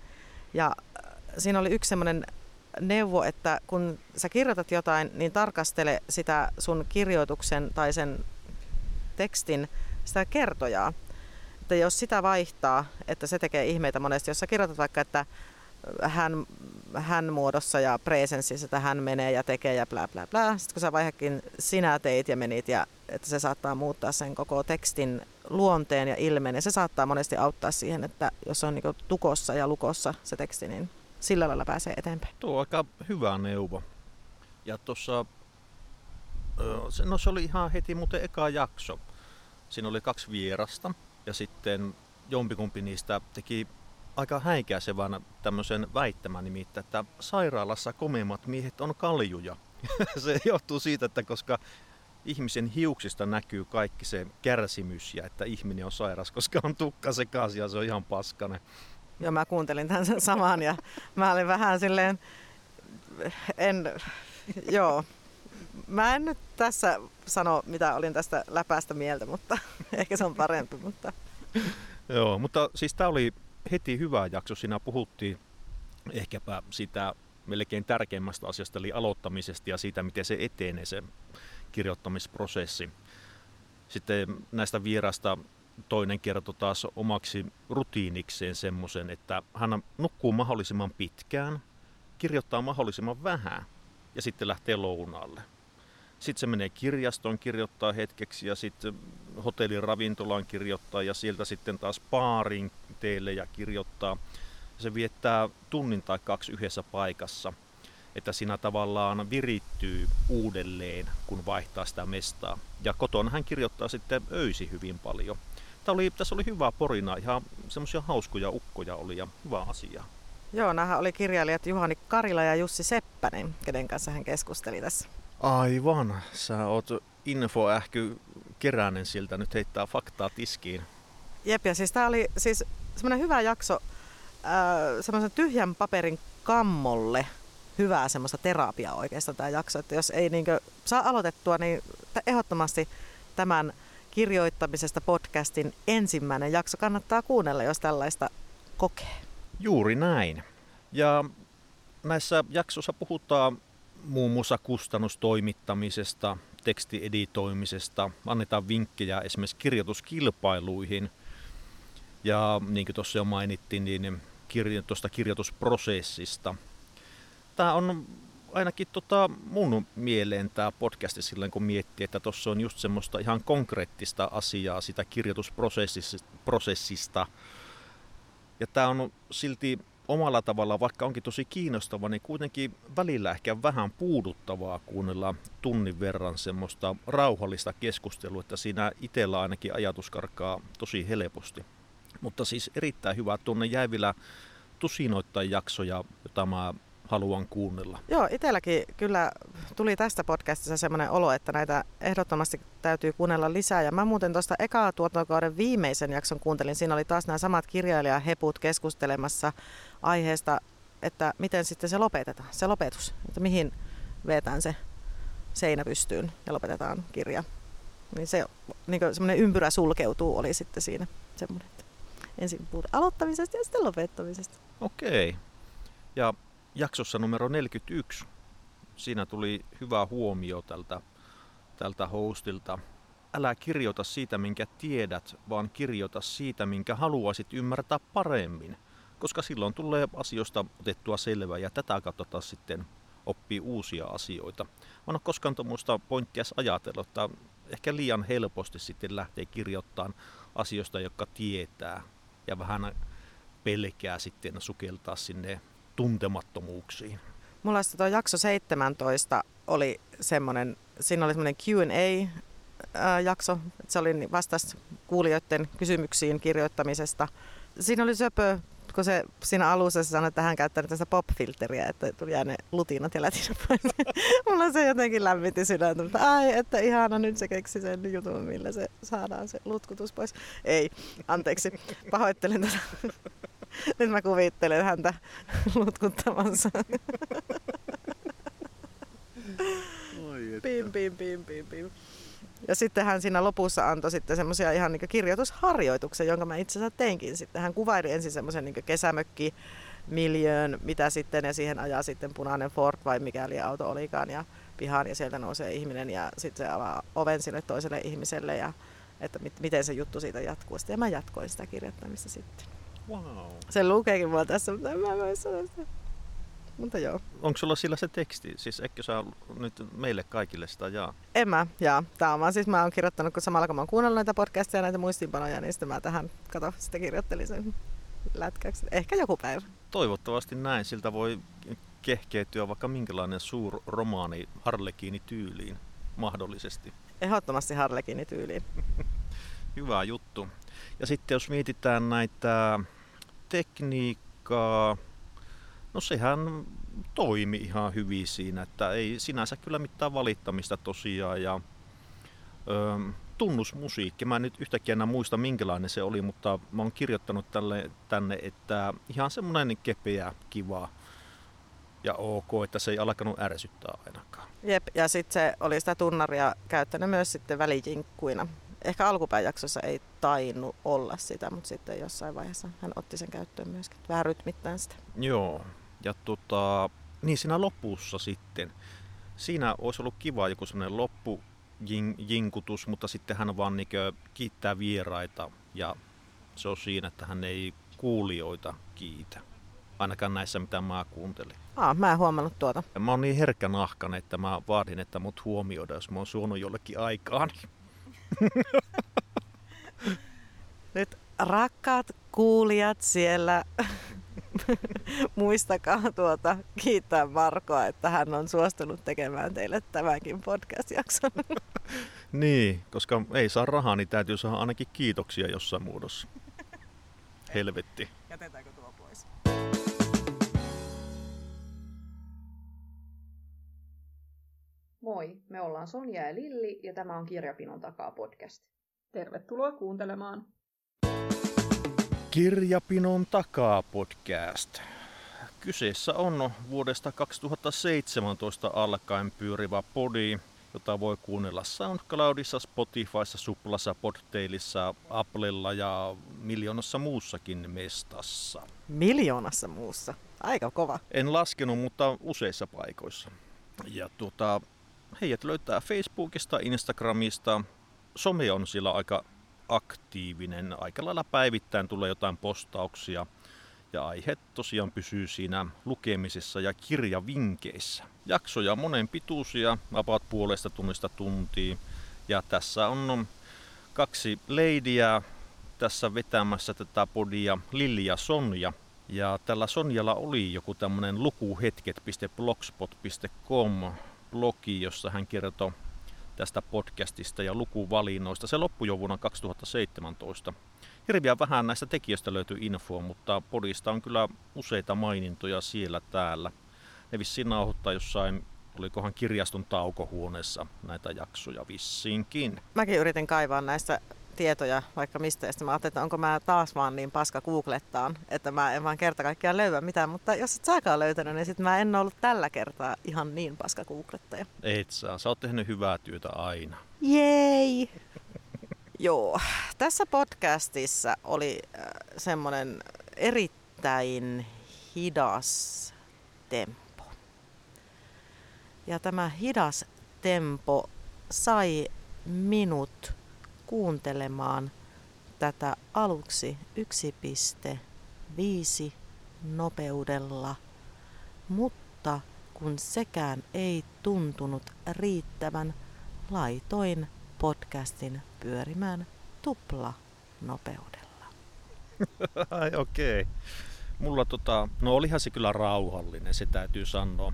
Ja siinä oli yksi semmoinen neuvo, että kun sä kirjoitat jotain, niin tarkastele sitä sun kirjoituksen tai sen tekstin sitä kertojaa. Että jos sitä vaihtaa, että se tekee ihmeitä monesti. Jos sä kirjoitat vaikka, että hän, hän muodossa ja presenssissä, että hän menee ja tekee ja bla bla bla. Sitten kun sä vaihekin sinä teit ja menit ja että se saattaa muuttaa sen koko tekstin luonteen ja ilmeen ja se saattaa monesti auttaa siihen, että jos on niin tukossa ja lukossa se teksti, niin sillä lailla pääsee eteenpäin. Tuo on aika hyvä neuvo. Ja tuossa, no se oli ihan heti muuten eka jakso. Siinä oli kaksi vierasta ja sitten jompikumpi niistä teki aika häikäisevän tämmöisen väittämän nimittäin, että sairaalassa komeimmat miehet on kaljuja. se johtuu siitä, että koska ihmisen hiuksista näkyy kaikki se kärsimys ja että ihminen on sairas, koska on tukka sekaisin ja se on ihan paskane. Joo, mä kuuntelin tämän saman ja mä olin vähän silleen, en, joo, mä en nyt tässä sano, mitä olin tästä läpäästä mieltä, mutta ehkä se on parempi. Mutta... Joo, mutta siis tämä oli heti hyvä jakso. Siinä puhuttiin ehkäpä sitä melkein tärkeimmästä asiasta, eli aloittamisesta ja siitä, miten se etenee se kirjoittamisprosessi. Sitten näistä vierasta toinen kertoi taas omaksi rutiinikseen semmoisen, että hän nukkuu mahdollisimman pitkään, kirjoittaa mahdollisimman vähän ja sitten lähtee lounaalle. Sitten se menee kirjastoon, kirjoittaa hetkeksi ja sitten hotellin ravintolaan kirjoittaa ja sieltä sitten taas baarin teille ja kirjoittaa. Se viettää tunnin tai kaksi yhdessä paikassa, että siinä tavallaan virittyy uudelleen, kun vaihtaa sitä mestaa. Ja kotona hän kirjoittaa sitten öisi hyvin paljon. Tämä oli, tässä oli hyvä porina, ihan semmoisia hauskoja ukkoja oli ja hyvä asia. Joo, nämä oli kirjailijat Juhani Karila ja Jussi Seppänen, kenen kanssa hän keskusteli tässä. Aivan, sä oot infoähky keräinen siltä nyt heittää faktaa tiskiin. Jep, ja siis tää oli siis semmoinen hyvä jakso äh, semmoisen tyhjän paperin kammolle hyvää semmoista terapiaa oikeastaan tämä jakso, että jos ei niinkö saa aloitettua, niin ehdottomasti tämän kirjoittamisesta podcastin ensimmäinen jakso kannattaa kuunnella, jos tällaista kokee. Juuri näin. Ja näissä jaksoissa puhutaan muun muassa kustannustoimittamisesta, tekstieditoimisesta, annetaan vinkkejä esimerkiksi kirjoituskilpailuihin. Ja niin kuin tuossa jo mainittiin, niin kirjo, tuosta kirjoitusprosessista. Tämä on ainakin tota mun mieleen tämä podcasti silloin, kun miettii, että tuossa on just semmoista ihan konkreettista asiaa sitä kirjoitusprosessista. Ja tämä on silti omalla tavalla, vaikka onkin tosi kiinnostava, niin kuitenkin välillä ehkä vähän puuduttavaa kuunnella tunnin verran semmoista rauhallista keskustelua, että siinä itsellä ainakin ajatus karkaa tosi helposti. Mutta siis erittäin hyvä, tunne jäi vielä tusinoittain jaksoja, jota mä haluan kuunnella. Joo, itselläkin kyllä tuli tästä podcastista semmoinen olo, että näitä ehdottomasti täytyy kuunnella lisää. Ja mä muuten tuosta ekaa tuotantokauden viimeisen jakson kuuntelin. Siinä oli taas nämä samat kirjailijaheput keskustelemassa aiheesta, että miten sitten se lopetetaan, se lopetus. Että mihin vetään se seinä pystyyn ja lopetetaan kirja. Niin se niin semmoinen ympyrä sulkeutuu oli sitten siinä semmoinen, ensin puhutaan aloittamisesta ja sitten lopettamisesta. Okei. Ja jaksossa numero 41. Siinä tuli hyvä huomio tältä, tältä hostilta. Älä kirjoita siitä, minkä tiedät, vaan kirjoita siitä, minkä haluaisit ymmärtää paremmin. Koska silloin tulee asioista otettua selvää ja tätä kautta taas sitten oppii uusia asioita. Mä en ole koskaan tuommoista pointtia ajatellut, että ehkä liian helposti sitten lähtee kirjoittamaan asioista, jotka tietää. ja vähän pelkää sitten sukeltaa sinne tuntemattomuuksiin. Mulla tuo jakso 17 oli semmoinen, siinä oli semmoinen Q&A-jakso, se oli vastaus kuulijoiden kysymyksiin kirjoittamisesta. Siinä oli söpö, kun se siinä alussa se sanoi, että hän käyttänyt tästä pop-filteriä, että tuli ne lutinat ja lätinät pois. Mulla se jotenkin lämmitti sydäntä, mutta ai, että ihana, nyt se keksi sen jutun, millä se saadaan se lutkutus pois. Ei, anteeksi, pahoittelen tätä. Nyt mä kuvittelen häntä lutkuttamansa. Pim, pim, pim, pim, pim. Ja sitten hän siinä lopussa antoi sitten semmoisia ihan niin kirjoitusharjoituksia, jonka mä itse asiassa teinkin sitten. Hän kuvaili ensin semmoisen niin kesämökki miljöön, mitä sitten, ja siihen ajaa sitten punainen Ford vai mikäli auto olikaan, ja pihaan, ja sieltä nousee ihminen, ja sitten se avaa oven sille toiselle ihmiselle, ja että mit, miten se juttu siitä jatkuu. Sitten, ja mä jatkoin sitä kirjoittamista sitten. Wow. Se lukeekin mua tässä, mutta en mä voi sanoa sitä. Mutta joo. Onko sulla sillä se teksti? Siis eikö sä nyt meille kaikille sitä jaa? En mä, jaa. Tää on vaan siis mä oon kirjoittanut, kun samalla kun mä oon kuunnellut näitä podcasteja ja näitä muistiinpanoja, niin sitten mä tähän, kato, sitten kirjoittelin sen lätkäksi. Ehkä joku päivä. Toivottavasti näin. Siltä voi kehkeytyä vaikka minkälainen suur romaani Harlekiini tyyliin mahdollisesti. Ehdottomasti Harlekiini tyyliin. Hyvä juttu. Ja sitten jos mietitään näitä tekniikkaa, no sehän toimi ihan hyvin siinä, että ei sinänsä kyllä mitään valittamista tosiaan. Ja, ö, tunnusmusiikki, mä en nyt yhtäkkiä enää muista minkälainen se oli, mutta mä oon kirjoittanut tälle, tänne, että ihan semmoinen kepeä, kiva ja ok, että se ei alkanut ärsyttää ainakaan. Jep, ja sitten se oli sitä tunnaria käyttänyt myös sitten välijinkkuina ehkä alkupäin jaksossa ei tainnut olla sitä, mutta sitten jossain vaiheessa hän otti sen käyttöön myöskin, vähän rytmittäin sitä. Joo, ja tota, niin siinä lopussa sitten, siinä olisi ollut kiva joku sellainen loppu jinkutus, mutta sitten hän vaan niin kiittää vieraita ja se on siinä, että hän ei kuulijoita kiitä. Ainakaan näissä, mitä mä kuuntelin. Aa, mä en huomannut tuota. Mä oon niin herkkä nahkan, että mä vaadin, että mut huomioida, jos mä oon suonut jollekin aikaan. Nyt rakkaat kuulijat siellä, muistakaa tuota, kiittää Markoa, että hän on suostunut tekemään teille tämänkin podcast-jakson. niin, koska ei saa rahaa, niin täytyy saada ainakin kiitoksia jossain muodossa. Helvetti. Jätetäänkö Moi, me ollaan Sonja ja Lilli ja tämä on Kirjapinon takaa podcast. Tervetuloa kuuntelemaan. Kirjapinon takaa podcast. Kyseessä on vuodesta 2017 alkaen pyörivä podi, jota voi kuunnella SoundCloudissa, Spotifyssa, Suplassa, Podtailissa, Applella ja miljoonassa muussakin mestassa. Miljoonassa muussa? Aika kova. En laskenut, mutta useissa paikoissa. Ja tuota, heidät löytää Facebookista, Instagramista. Some on sillä aika aktiivinen. Aika lailla päivittäin tulee jotain postauksia. Ja aihe tosiaan pysyy siinä lukemisessa ja kirjavinkeissä. Jaksoja monen pituisia, about puolesta tunnista tuntiin. Ja tässä on kaksi leidiä tässä vetämässä tätä podia, Lilli ja Sonja. Ja tällä Sonjalla oli joku tämmönen lukuhetket.blogspot.com blogi, jossa hän kertoi tästä podcastista ja lukuvalinnoista. Se loppui jo vuonna 2017. Hirviän vähän näistä tekijöistä löytyy infoa, mutta podista on kyllä useita mainintoja siellä täällä. Ne vissiin nauhoittaa jossain, olikohan kirjaston taukohuoneessa näitä jaksoja vissiinkin. Mäkin yritin kaivaa näistä tietoja vaikka mistä. Ja mä ajattelin, että onko mä taas vaan niin paska googlettaan, että mä en vaan kerta kaikkiaan löyä mitään. Mutta jos et saakaan löytänyt, niin sit mä en ollut tällä kertaa ihan niin paska googlettaja. Et saa. Sä oot tehnyt hyvää työtä aina. Jei! Joo. Tässä podcastissa oli äh, semmoinen erittäin hidas tempo. Ja tämä hidas tempo sai minut kuuntelemaan tätä aluksi 1.5 nopeudella, mutta kun sekään ei tuntunut riittävän, laitoin podcastin pyörimään tupla nopeudella. Ai okei. Okay. Mulla tota, no olihan se kyllä rauhallinen, se täytyy sanoa.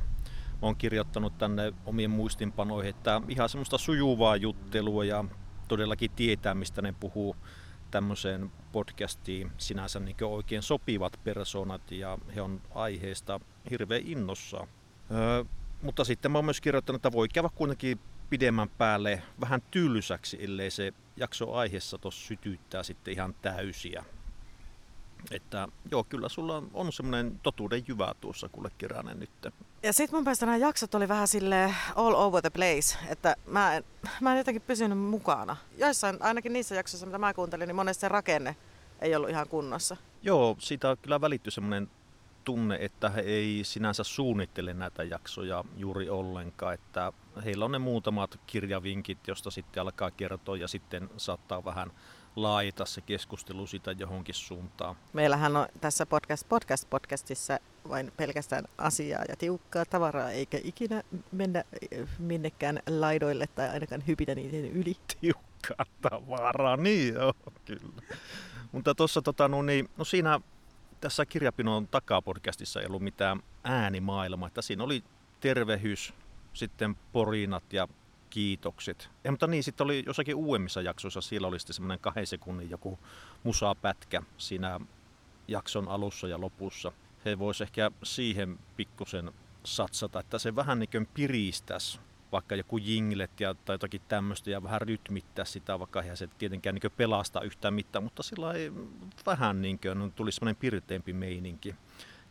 Oon kirjoittanut tänne omien muistinpanoihin, että ihan semmoista sujuvaa juttelua ja todellakin tietää, mistä ne puhuu tämmöiseen podcastiin sinänsä niin oikein sopivat persoonat ja he on aiheesta hirveän innossaan. Öö, mutta sitten mä oon myös kirjoittanut, että voi käydä kuitenkin pidemmän päälle vähän tylsäksi, ellei se jakso aiheessa tuossa sytyttää sitten ihan täysiä. Että joo, kyllä sulla on semmoinen totuuden jyvä tuossa kuule Kiränen nyt. Ja sitten mun mielestä nämä jaksot oli vähän sille all over the place, että mä en, mä en jotenkin pysynyt mukana. Joissain, ainakin niissä jaksoissa, mitä mä kuuntelin, niin monesti se rakenne ei ollut ihan kunnossa. Joo, siitä kyllä välittyi semmoinen tunne, että he ei sinänsä suunnittele näitä jaksoja juuri ollenkaan, että heillä on ne muutamat kirjavinkit, josta sitten alkaa kertoa ja sitten saattaa vähän laajita se keskustelu sitä johonkin suuntaan. Meillähän on tässä podcast, podcast podcastissa vain pelkästään asiaa ja tiukkaa tavaraa, eikä ikinä mennä minnekään laidoille tai ainakaan hypitä niiden yli. Tiukkaa tavaraa, niin joo, kyllä. Mutta tuossa tota, no, niin, no siinä tässä Kirjapinon takapodcastissa ei ollut mitään äänimaailmaa, että siinä oli tervehys, sitten porinat ja kiitokset. Ja, mutta niin, sitten oli jossakin uudemmissa jaksoissa, siellä oli sitten semmoinen kahden sekunnin joku musapätkä siinä jakson alussa ja lopussa. He vois ehkä siihen pikkusen satsata, että se vähän niin kuin piristäisi vaikka joku jinglet ja, tai jotakin tämmöistä ja vähän rytmittää sitä, vaikka eihän se tietenkään niin pelasta yhtään mitään, mutta sillä ei vähän niin kuin, tuli semmoinen pirteempi meininki.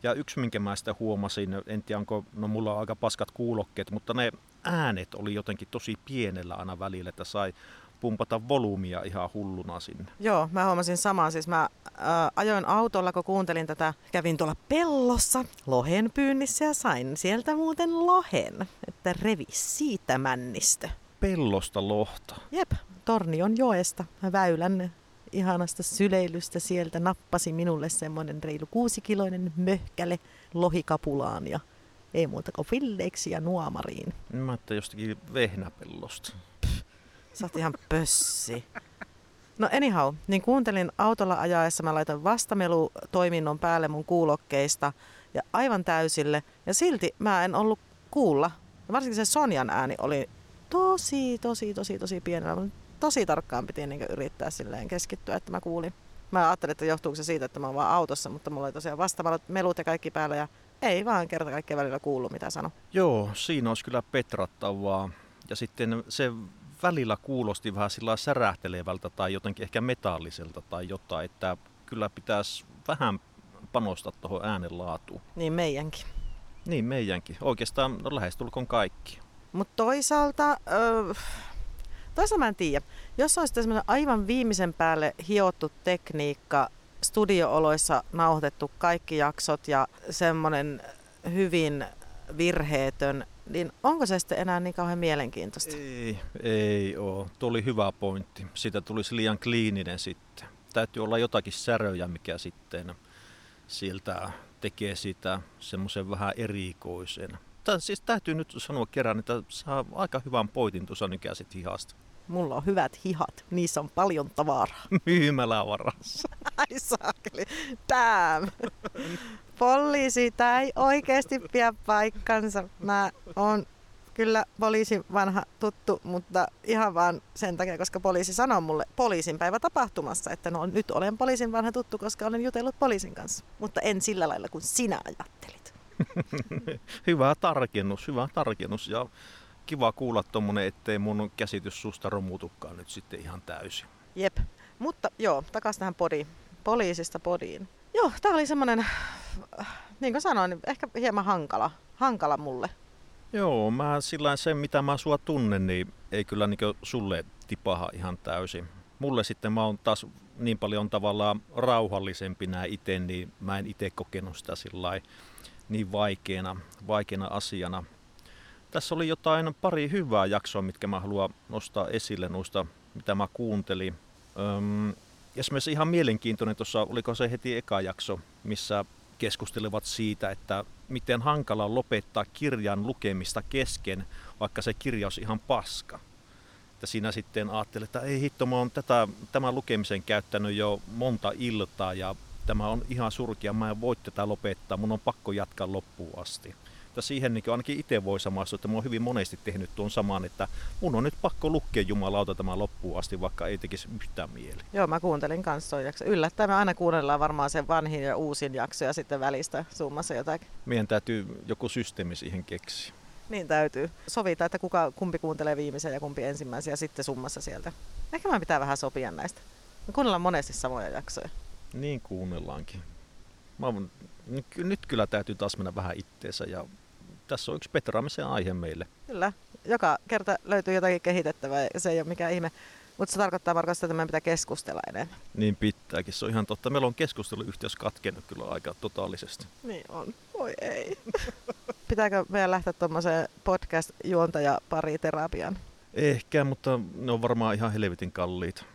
Ja yksi, minkä mä sitä huomasin, en tiedä onko, no mulla on aika paskat kuulokkeet, mutta ne äänet oli jotenkin tosi pienellä aina välillä, että sai pumpata volyymia ihan hulluna sinne. Joo, mä huomasin samaa. Siis mä ää, ajoin autolla, kun kuuntelin tätä. Kävin tuolla pellossa lohen pyynnissä ja sain sieltä muuten lohen. Että revi siitä männistä. Pellosta lohta? Jep, Tornion joesta. Mä väylän ihanasta syleilystä sieltä nappasi minulle semmoinen reilu kuusikiloinen möhkäle lohikapulaan ja ei muuta kuin filleiksi ja nuomariin. Mä ajattelin jostakin vehnäpellosta. Sä oot ihan pössi. No anyhow, niin kuuntelin autolla ajaessa, mä laitan vastamelutoiminnon päälle mun kuulokkeista ja aivan täysille. Ja silti mä en ollut kuulla. Ja varsinkin se Sonjan ääni oli tosi, tosi, tosi, tosi pienellä. Tosi tarkkaan piti niin yrittää silleen keskittyä, että mä kuulin. Mä ajattelin, että johtuuko se siitä, että mä oon vaan autossa, mutta mulla oli tosiaan vastamelut ja kaikki päällä ja ei vaan kerta kaikkea välillä kuulu, mitä sano. Joo, siinä olisi kyllä petrattavaa. Ja sitten se välillä kuulosti vähän sillä särähtelevältä tai jotenkin ehkä metalliselta tai jotain, että kyllä pitäisi vähän panostaa tuohon äänenlaatuun. Niin meidänkin. Niin meidänkin. Oikeastaan no, lähestulkoon kaikki. Mutta toisaalta, öö, toisaalta mä en tiedä. Jos olisi aivan viimeisen päälle hiottu tekniikka, studiooloissa nauhoitettu kaikki jaksot ja semmoinen hyvin virheetön niin onko se sitten enää niin kauhean mielenkiintoista? Ei, ei ole. Tuo oli hyvä pointti. Siitä tulisi liian kliininen sitten. Täytyy olla jotakin säröjä, mikä sitten sieltä tekee sitä semmoisen vähän erikoisen. Tää, siis täytyy nyt sanoa kerran, että saa aika hyvän poitin tuossa nykäisit hihasta. Mulla on hyvät hihat, niissä on paljon tavaraa. Myymälävarassa. Ai saakeli, damn. Poliisi, tämä ei oikeasti pidä paikkansa. Mä oon kyllä poliisin vanha tuttu, mutta ihan vaan sen takia, koska poliisi sanoo mulle poliisin päivä tapahtumassa, että no nyt olen poliisin vanha tuttu, koska olen jutellut poliisin kanssa. Mutta en sillä lailla kuin sinä ajattelit. hyvä tarkennus, hyvä tarkennus ja kiva kuulla tuommoinen, ettei mun käsitys susta romutukaan nyt sitten ihan täysin. Jep, mutta joo, takaisin tähän podiin. Poliisista podiin. Joo, tää oli semmonen, niin kuin sanoin, ehkä hieman hankala, hankala mulle. Joo, mä sillä sen mitä mä sua tunnen, niin ei kyllä niin sulle tipaha ihan täysin. Mulle sitten mä oon taas niin paljon tavallaan rauhallisempi nää itse, niin mä en itse kokenut sitä sillä niin vaikeana, vaikeana asiana. Tässä oli jotain pari hyvää jaksoa, mitkä mä haluan nostaa esille noista, mitä mä kuuntelin. Öm, esimerkiksi ihan mielenkiintoinen tuossa, oliko se heti eka jakso, missä keskustelevat siitä, että miten hankala on lopettaa kirjan lukemista kesken, vaikka se kirja olisi ihan paska. Että siinä sitten ajattelin, että ei hitto, mä oon tätä, tämän lukemisen käyttänyt jo monta iltaa ja tämä on ihan surkia, mä en voi tätä lopettaa, mun on pakko jatkaa loppuun asti. Mutta siihen niin ainakin itse voi samastua, että mä oon hyvin monesti tehnyt tuon saman, että mun on nyt pakko lukea jumalauta tämä loppuun asti, vaikka ei tekisi yhtään mieli. Joo, mä kuuntelin kanssa jakso. Yllättäen me aina kuunnellaan varmaan sen vanhin ja uusin jakso ja sitten välistä summassa jotakin. Meidän täytyy joku systeemi siihen keksiä. Niin täytyy. Sovita, että kuka, kumpi kuuntelee viimeisen ja kumpi ensimmäisen ja sitten summassa sieltä. Ehkä mä pitää vähän sopia näistä. Me kuunnellaan monesti samoja jaksoja. Niin kuunnellaankin. Mä oon, nyt kyllä täytyy taas mennä vähän itteensä ja tässä on yksi petraamisen aihe meille. Kyllä. Joka kerta löytyy jotakin kehitettävää ja se ei ole mikään ihme. Mutta se tarkoittaa Marko sitä, että meidän pitää keskustella enemmän. Niin pitääkin, se on ihan totta. Meillä on keskusteluyhteys katkennut kyllä aika totaalisesti. Niin on. Voi ei. Pitääkö meidän lähteä tuommoiseen podcast-juontaja pari terapian? Ehkä, mutta ne on varmaan ihan helvetin kalliit.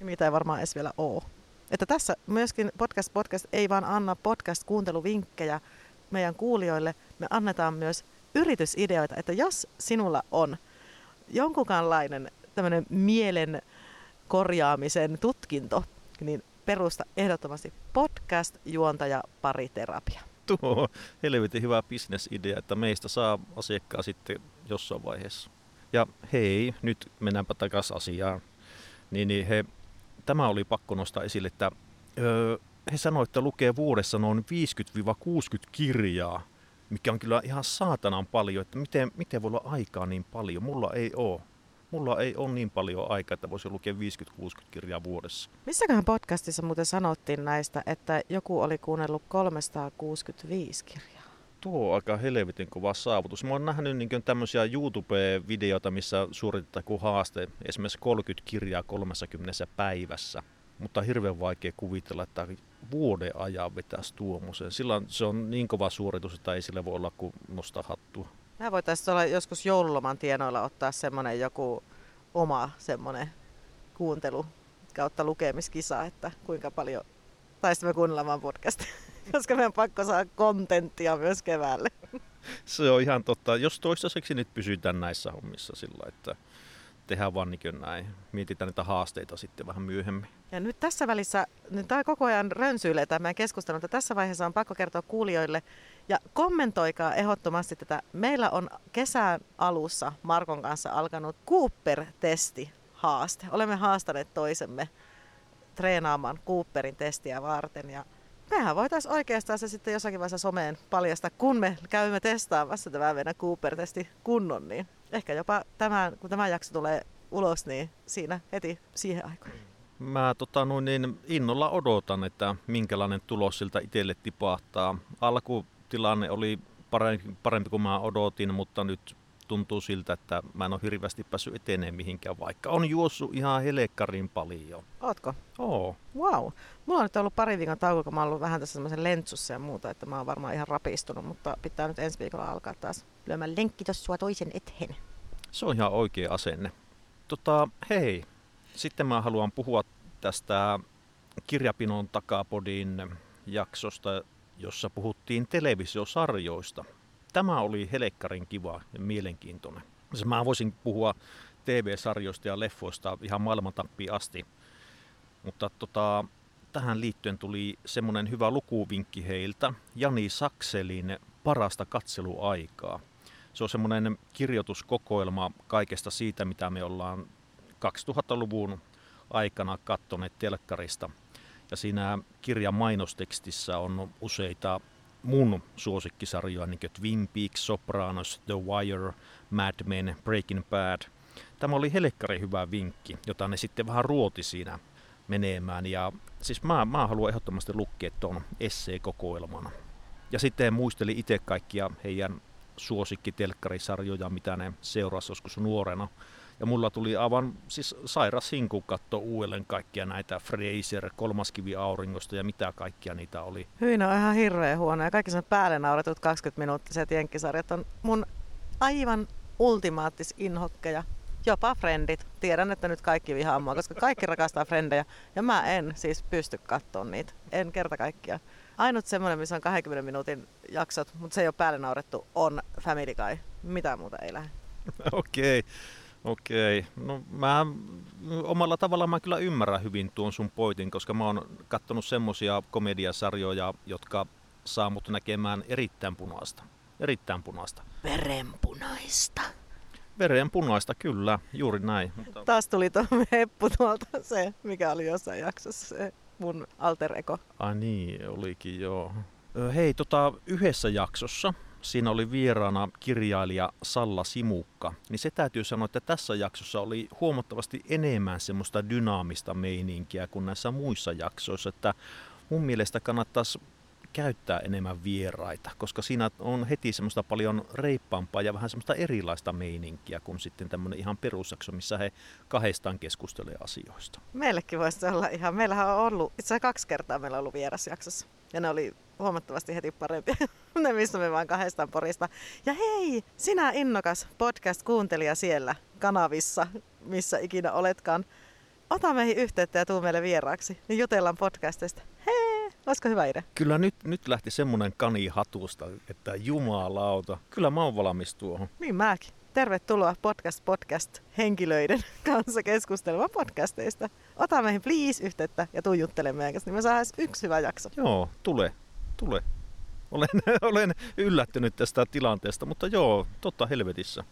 Mitä ei varmaan edes vielä ole. Että tässä myöskin podcast podcast ei vaan anna podcast-kuunteluvinkkejä meidän kuulijoille. Me annetaan myös yritysideoita, että jos sinulla on jonkunlainen tämmöinen mielen korjaamisen tutkinto, niin perusta ehdottomasti podcast-juontaja pariterapia. Tuo helvetin hyvä bisnesidea, että meistä saa asiakkaa sitten jossain vaiheessa. Ja hei, nyt mennäänpä takaisin asiaan. Niin, niin he, tämä oli pakko nostaa esille, että öö, he sanoivat, että lukee vuodessa noin 50-60 kirjaa, mikä on kyllä ihan saatanan paljon, että miten, miten voi olla aikaa niin paljon. Mulla ei ole. Mulla ei ole niin paljon aikaa, että voisi lukea 50-60 kirjaa vuodessa. Missäköhän podcastissa muuten sanottiin näistä, että joku oli kuunnellut 365 kirjaa? Tuo on aika helvetin kova saavutus. Mä oon nähnyt niin tämmöisiä YouTube-videoita, missä suoritetaan kuin haaste, esimerkiksi 30 kirjaa 30 päivässä. Mutta hirveän vaikea kuvitella, että vuoden ajan vetäisi tuommoisen. Silloin se on niin kova suoritus, että ei sille voi olla kuin nostaa hattua. Mä voitaisiin olla joskus joululoman tienoilla ottaa semmoinen joku oma semmoinen kuuntelu kautta lukemiskisa, että kuinka paljon, tai sitten me kuunnellaan vaan podcast, koska meidän pakko saada kontenttia myös keväälle. Se on ihan totta. Jos toistaiseksi nyt pysytään näissä hommissa sillä, että tehdään vaan niin näin. Mietitään niitä haasteita sitten vähän myöhemmin. Ja nyt tässä välissä, nyt tämä koko ajan rönsyilee tämä meidän keskustelu, mutta tässä vaiheessa on pakko kertoa kuulijoille ja kommentoikaa ehdottomasti tätä. Meillä on kesän alussa Markon kanssa alkanut Cooper-testi haaste. Olemme haastaneet toisemme treenaamaan Cooperin testiä varten ja mehän voitaisiin oikeastaan se sitten jossakin vaiheessa someen paljasta, kun me käymme testaamassa tämä meidän Cooper-testi kunnon, niin ehkä jopa tämän, kun tämä jakso tulee ulos, niin siinä heti siihen aikaan. Mä tota, noin, niin innolla odotan, että minkälainen tulos siltä itselle tipahtaa. Alkutilanne oli parempi, parempi kuin mä odotin, mutta nyt tuntuu siltä, että mä en ole hirveästi päässyt eteneen mihinkään, vaikka on juossut ihan helekkarin paljon. Ootko? Oo. Wow. Mulla on nyt ollut pari viikon tauko, kun mä oon ollut vähän tässä semmoisen lentsussa ja muuta, että mä oon varmaan ihan rapistunut, mutta pitää nyt ensi viikolla alkaa taas lyömään lenkki sua toisen eteen. Se on ihan oikea asenne. Tota, hei, sitten mä haluan puhua tästä Kirjapinon takapodin jaksosta, jossa puhuttiin televisiosarjoista. Tämä oli helekkarin kiva ja mielenkiintoinen. Mä voisin puhua TV-sarjoista ja leffoista ihan maailmantappiin asti. Mutta tota, tähän liittyen tuli semmoinen hyvä lukuvinkki heiltä, Jani Sakselin Parasta katseluaikaa. Se on semmoinen kirjoituskokoelma kaikesta siitä, mitä me ollaan 2000-luvun aikana kattoneet telkkarista. Ja siinä kirjan mainostekstissä on useita mun suosikkisarjoja, niin kuin Twin Peaks, Sopranos, The Wire, Mad Men, Breaking Bad. Tämä oli helkkari hyvä vinkki, jota ne sitten vähän ruoti siinä menemään. Ja siis mä, mä haluan ehdottomasti lukea tuon esseekokoelman. Ja sitten muisteli itse kaikkia heidän suosikkitelkkarisarjoja, mitä ne seurasi joskus nuorena. Ja mulla tuli aivan siis sairas hinku katto uudelleen kaikkia näitä Fraser, kolmaskivi auringosta ja mitä kaikkia niitä oli. Hyi, on ihan hirveän huono. Ja kaikki sen päälle nauretut 20 minuuttiset jenkkisarjat on mun aivan ultimaattis inhokkeja. Jopa frendit. Tiedän, että nyt kaikki vihaa mua, koska kaikki rakastaa frendejä. Ja mä en siis pysty katsoa niitä. En kerta kaikkia. Ainut semmoinen, missä on 20 minuutin jaksot, mutta se ei ole päälle naurettu, on Family Guy. Mitä muuta ei lähde. Okei. Okay. Okei, no mä omalla tavalla mä kyllä ymmärrän hyvin tuon sun poitin, koska mä oon kattonut semmosia komediasarjoja, jotka saa mut näkemään erittäin punaista. Erittäin punaista. Verenpunaista. Verenpunaista, kyllä, juuri näin. Mutta Taas tuli tuo heppu tuolta se, mikä oli jossain jaksossa se mun alter ego. Ai niin, olikin joo. Hei, tota, yhdessä jaksossa siinä oli vieraana kirjailija Salla Simukka, niin se täytyy sanoa, että tässä jaksossa oli huomattavasti enemmän semmoista dynaamista meininkiä kuin näissä muissa jaksoissa, että mun mielestä kannattaisi käyttää enemmän vieraita, koska siinä on heti semmoista paljon reippaampaa ja vähän semmoista erilaista meininkiä kuin sitten tämmöinen ihan perusjakso, missä he kahdestaan keskustelee asioista. Meillekin voisi olla ihan, meillähän on ollut, itse asiassa kaksi kertaa meillä on ollut vierasjaksossa. Ja ne oli huomattavasti heti parempia, ne missä me vaan kahdestaan porista. Ja hei, sinä innokas podcast-kuuntelija siellä kanavissa, missä ikinä oletkaan. Ota meihin yhteyttä ja tuu meille vieraaksi, niin jutellaan podcastista. Olisiko hyvä idea? Kyllä nyt, nyt lähti semmoinen kani hatusta, että jumalauta. Kyllä mä oon valmis tuohon. Niin mäkin. Tervetuloa Podcast Podcast henkilöiden kanssa keskustelemaan podcasteista. Ota meihin please yhteyttä ja tuu juttelemaan meidän kanssa, niin me saadaan yksi hyvä jakso. Joo, tule, tule. Olen, olen yllättynyt tästä tilanteesta, mutta joo, totta helvetissä.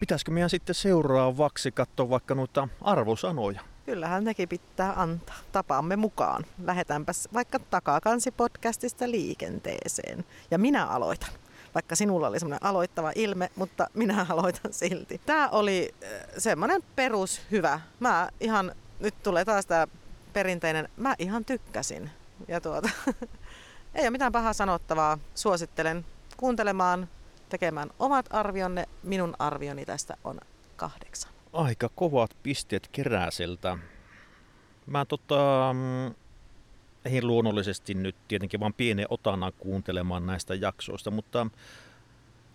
Pitäisikö meidän sitten seuraavaksi katsoa vaikka noita arvosanoja? Kyllähän nekin pitää antaa tapaamme mukaan. Lähetäänpäs vaikka takakansi-podcastista liikenteeseen. Ja minä aloitan. Vaikka sinulla oli semmoinen aloittava ilme, mutta minä aloitan silti. Tämä oli äh, semmoinen perus hyvä. Mä ihan, nyt tulee taas tämä perinteinen, mä ihan tykkäsin. Ja tuota, ei ole mitään pahaa sanottavaa. Suosittelen kuuntelemaan, tekemään omat arvionne. Minun arvioni tästä on kahdeksan. Aika kovat pisteet keräseltä. Mä tota, mm, ei luonnollisesti nyt tietenkin vaan pienen otana kuuntelemaan näistä jaksoista, mutta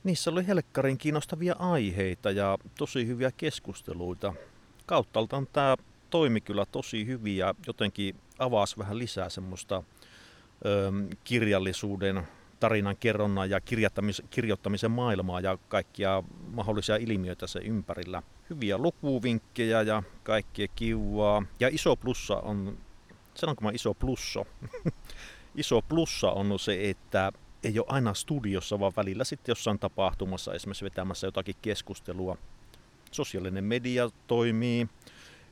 niissä oli helkkarin kiinnostavia aiheita ja tosi hyviä keskusteluita. Kauttaaltaan tämä toimi kyllä tosi hyvin ja jotenkin avasi vähän lisää semmoista ö, kirjallisuuden, tarinan kerronnan ja kirjoittamis- kirjoittamisen maailmaa ja kaikkia mahdollisia ilmiöitä sen ympärillä. Hyviä lukuvinkkejä ja kaikkea kivaa. Ja iso plussa on, sanonko mä iso plusso? iso plussa on se, että ei ole aina studiossa, vaan välillä sitten jossain tapahtumassa, esimerkiksi vetämässä jotakin keskustelua. Sosiaalinen media toimii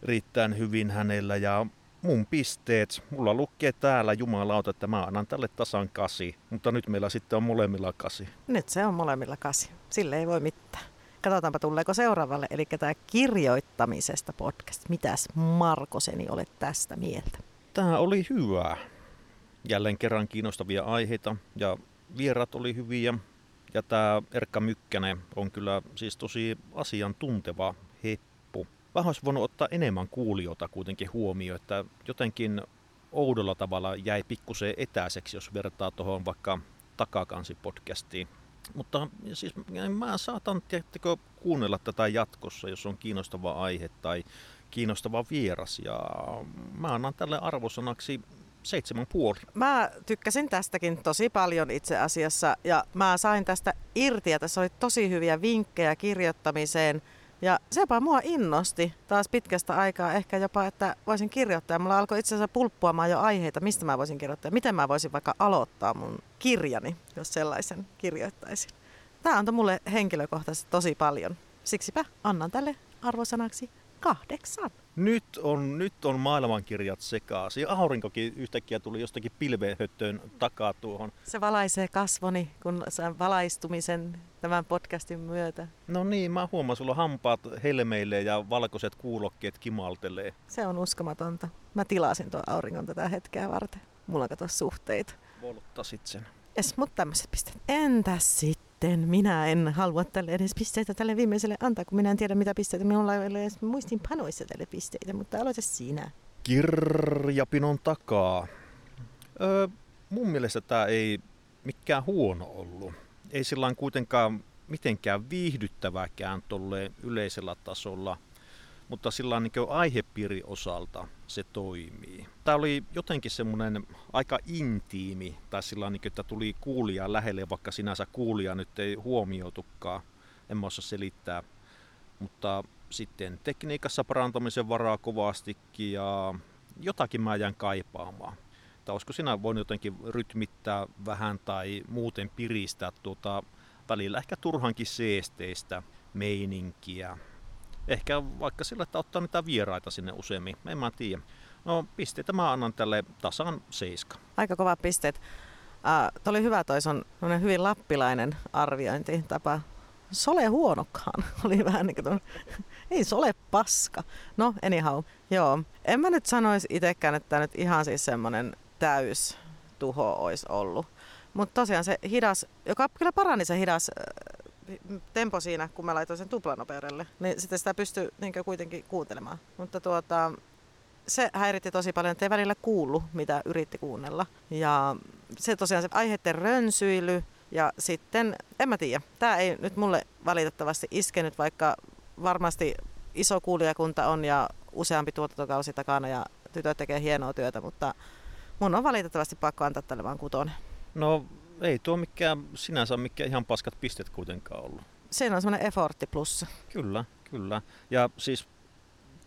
riittäen hyvin hänellä ja mun pisteet, mulla lukee täällä jumalauta, että mä annan tälle tasan kasi, mutta nyt meillä sitten on molemmilla kasi. Nyt se on molemmilla kasi. Sille ei voi mitään. Katsotaanpa tuleeko seuraavalle, eli tämä kirjoittamisesta podcast. Mitäs Markoseni olet tästä mieltä? Tämä oli hyvä. Jälleen kerran kiinnostavia aiheita ja vierat oli hyviä. Ja tämä Erkka Mykkänen on kyllä siis tosi asiantunteva heppu. Vähän olisi voinut ottaa enemmän kuulijoita kuitenkin huomioon, että jotenkin oudolla tavalla jäi pikkusen etäiseksi, jos vertaa tuohon vaikka takakansi-podcastiin. Mutta siis mä saatan tiettekö, kuunnella tätä jatkossa, jos on kiinnostava aihe tai kiinnostava vieras. Ja mä annan tälle arvosanaksi seitsemän puoli. Mä tykkäsin tästäkin tosi paljon itse asiassa ja mä sain tästä irti ja tässä oli tosi hyviä vinkkejä kirjoittamiseen. Ja sepä mua innosti taas pitkästä aikaa ehkä jopa, että voisin kirjoittaa. Mulla alkoi itse asiassa pulppuamaan jo aiheita, mistä mä voisin kirjoittaa. Miten mä voisin vaikka aloittaa mun kirjani, jos sellaisen kirjoittaisin. Tämä antoi mulle henkilökohtaisesti tosi paljon. Siksipä annan tälle arvosanaksi kahdeksan. Nyt on, nyt on maailmankirjat sekaisin. Aurinkokin yhtäkkiä tuli jostakin pilvenhöttöön takaa tuohon. Se valaisee kasvoni, kun saan valaistumisen tämän podcastin myötä. No niin, mä huomaan, sulla hampaat helmeilee ja valkoiset kuulokkeet kimaltelee. Se on uskomatonta. Mä tilasin tuon auringon tätä hetkeä varten. Mulla on kato suhteita. Volttasit sen. Es, mutta tämmöiset pisteet. Entäs sitten? Minä en halua tälle edes pisteitä tälle viimeiselle antaa, kun minä en tiedä mitä pisteitä. Minulla ei ole edes muistinpanoissa tälle pisteitä, mutta aloita sinä. Kirjapinon takaa. Öö, mun mielestä tämä ei mikään huono ollut. Ei sillä kuitenkaan mitenkään viihdyttäväkään tolleen yleisellä tasolla, mutta sillä niin aihepiiri osalta se toimii. Tämä oli jotenkin semmoinen aika intiimi, tai sillä niin että tuli kuulija lähelle, vaikka sinänsä kuulija nyt ei huomioitukaan. En mä osaa selittää. Mutta sitten tekniikassa parantamisen varaa kovastikin ja jotakin mä jään kaipaamaan. Tai olisiko sinä voinut jotenkin rytmittää vähän tai muuten piristää tuota välillä ehkä turhankin seesteistä meininkiä. Ehkä vaikka sillä, että ottaa niitä vieraita sinne useammin, en mä tiedä. No pisteitä mä annan tälle tasan seiska. Aika kova pisteet. Tuo oli hyvä toi sun hyvin lappilainen arviointitapa. Sole huonokaan oli vähän niin kuin ei sole paska. No anyhow, joo. En mä nyt sanoisi itsekään, että nyt ihan siis semmonen täys tuho olisi ollut. Mutta tosiaan se hidas, joka kyllä parani se hidas tempo siinä, kun mä laitoin sen tuplanopeudelle, niin sitten sitä pystyy niin kuitenkin kuuntelemaan. Mutta tuota, se häiritti tosi paljon, että ei välillä kuulu, mitä yritti kuunnella. Ja se tosiaan se aiheiden rönsyily ja sitten, en mä tiedä, tämä ei nyt mulle valitettavasti iskenyt, vaikka varmasti iso kuulijakunta on ja useampi tuotantokausi takana ja tytöt tekee hienoa työtä, mutta mun on valitettavasti pakko antaa tälle vaan kutonen. No ei tuo mikään sinänsä mikään ihan paskat pistet kuitenkaan ollut. Siinä on semmoinen effortti plussa. Kyllä, kyllä. Ja siis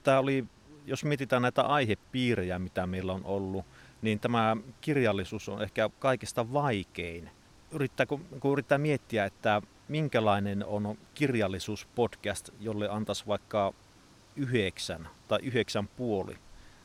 tämä oli, jos mietitään näitä aihepiirejä, mitä meillä on ollut, niin tämä kirjallisuus on ehkä kaikista vaikein. Yrittää, kun, kun yrittää miettiä, että minkälainen on kirjallisuuspodcast, jolle antaisi vaikka yhdeksän tai yhdeksän puoli,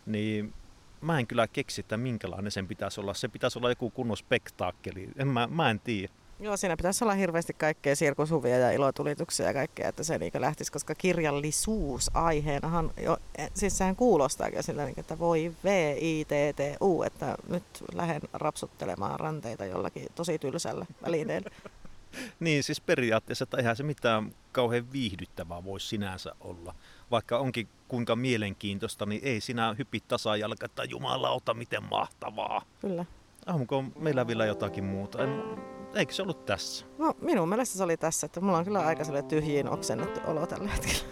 niin mä en kyllä keksi, että minkälainen sen pitäisi olla. Se pitäisi olla joku kunnon spektaakkeli. En, mä, mä en tiedä. Joo, siinä pitäisi olla hirveästi kaikkea sirkushuvia ja ilotulituksia ja kaikkea, että se niin lähtisi, koska kirjallisuus aiheenahan, jo, e, siis sehän kuulostaa sillä, niin, että voi V, I, T, T, U, että nyt lähden rapsuttelemaan ranteita jollakin tosi tylsällä välineellä. niin, siis periaatteessa, että eihän se mitään kauhean viihdyttävää voi sinänsä olla. Vaikka onkin kuinka mielenkiintoista, niin ei sinä hypi tasajalka, että jumalauta, miten mahtavaa. Kyllä. Onko meillä vielä jotakin muuta? En, eikö se ollut tässä? No minun mielestä se oli tässä, että mulla on kyllä aika tyhjiin oksennettu olo tällä hetkellä.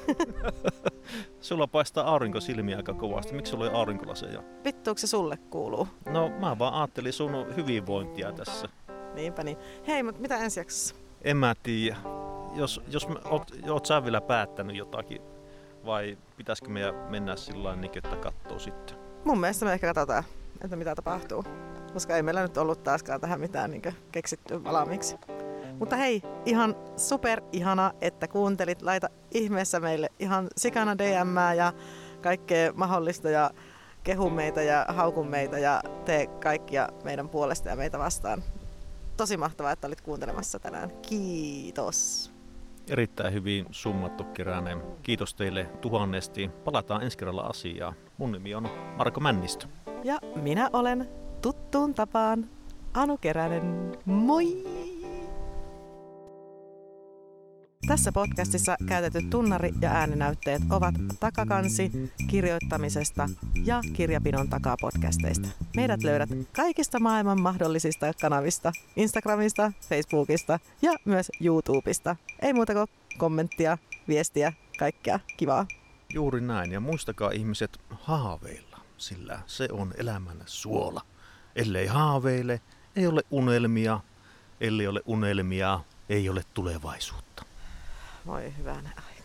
sulla paistaa aurinko silmiä aika kovasti. Miksi sulla ei aurinkolaseja? Vittuuko se sulle kuuluu? No mä vaan ajattelin sun hyvinvointia tässä. Niinpä niin. Hei, mutta mitä ensi jaksossa? En mä tiedä. Jos, jos oot, oot sä vielä päättänyt jotakin vai pitäisikö meidän mennä sillä niin, että katsoo sitten? Mun mielestä me ehkä katsotaan, että mitä tapahtuu. Koska ei meillä nyt ollut taaskaan tähän mitään niin keksitty valmiiksi. Mutta hei, ihan super ihana, että kuuntelit. Laita ihmeessä meille ihan sikana DM ja kaikkea mahdollista ja kehu meitä ja hauku meitä ja tee kaikkia meidän puolesta ja meitä vastaan. Tosi mahtavaa, että olit kuuntelemassa tänään. Kiitos. Erittäin hyvin summattu Kiränen. Kiitos teille tuhannesti. Palataan ensi kerralla asiaa. Mun nimi on Marko Männistö. Ja minä olen tuttuun tapaan Anu Keränen. Moi! Tässä podcastissa käytetyt tunnari- ja ääninäytteet ovat takakansi kirjoittamisesta ja kirjapinon takaa podcasteista. Meidät löydät kaikista maailman mahdollisista kanavista, Instagramista, Facebookista ja myös YouTubesta. Ei muuta kuin kommenttia, viestiä, kaikkea kivaa. Juuri näin, ja muistakaa ihmiset haaveilla, sillä se on elämän suola. Ellei haaveile, ei ole unelmia, ellei ole unelmia, ei ole tulevaisuutta. Voi hyvänä aika.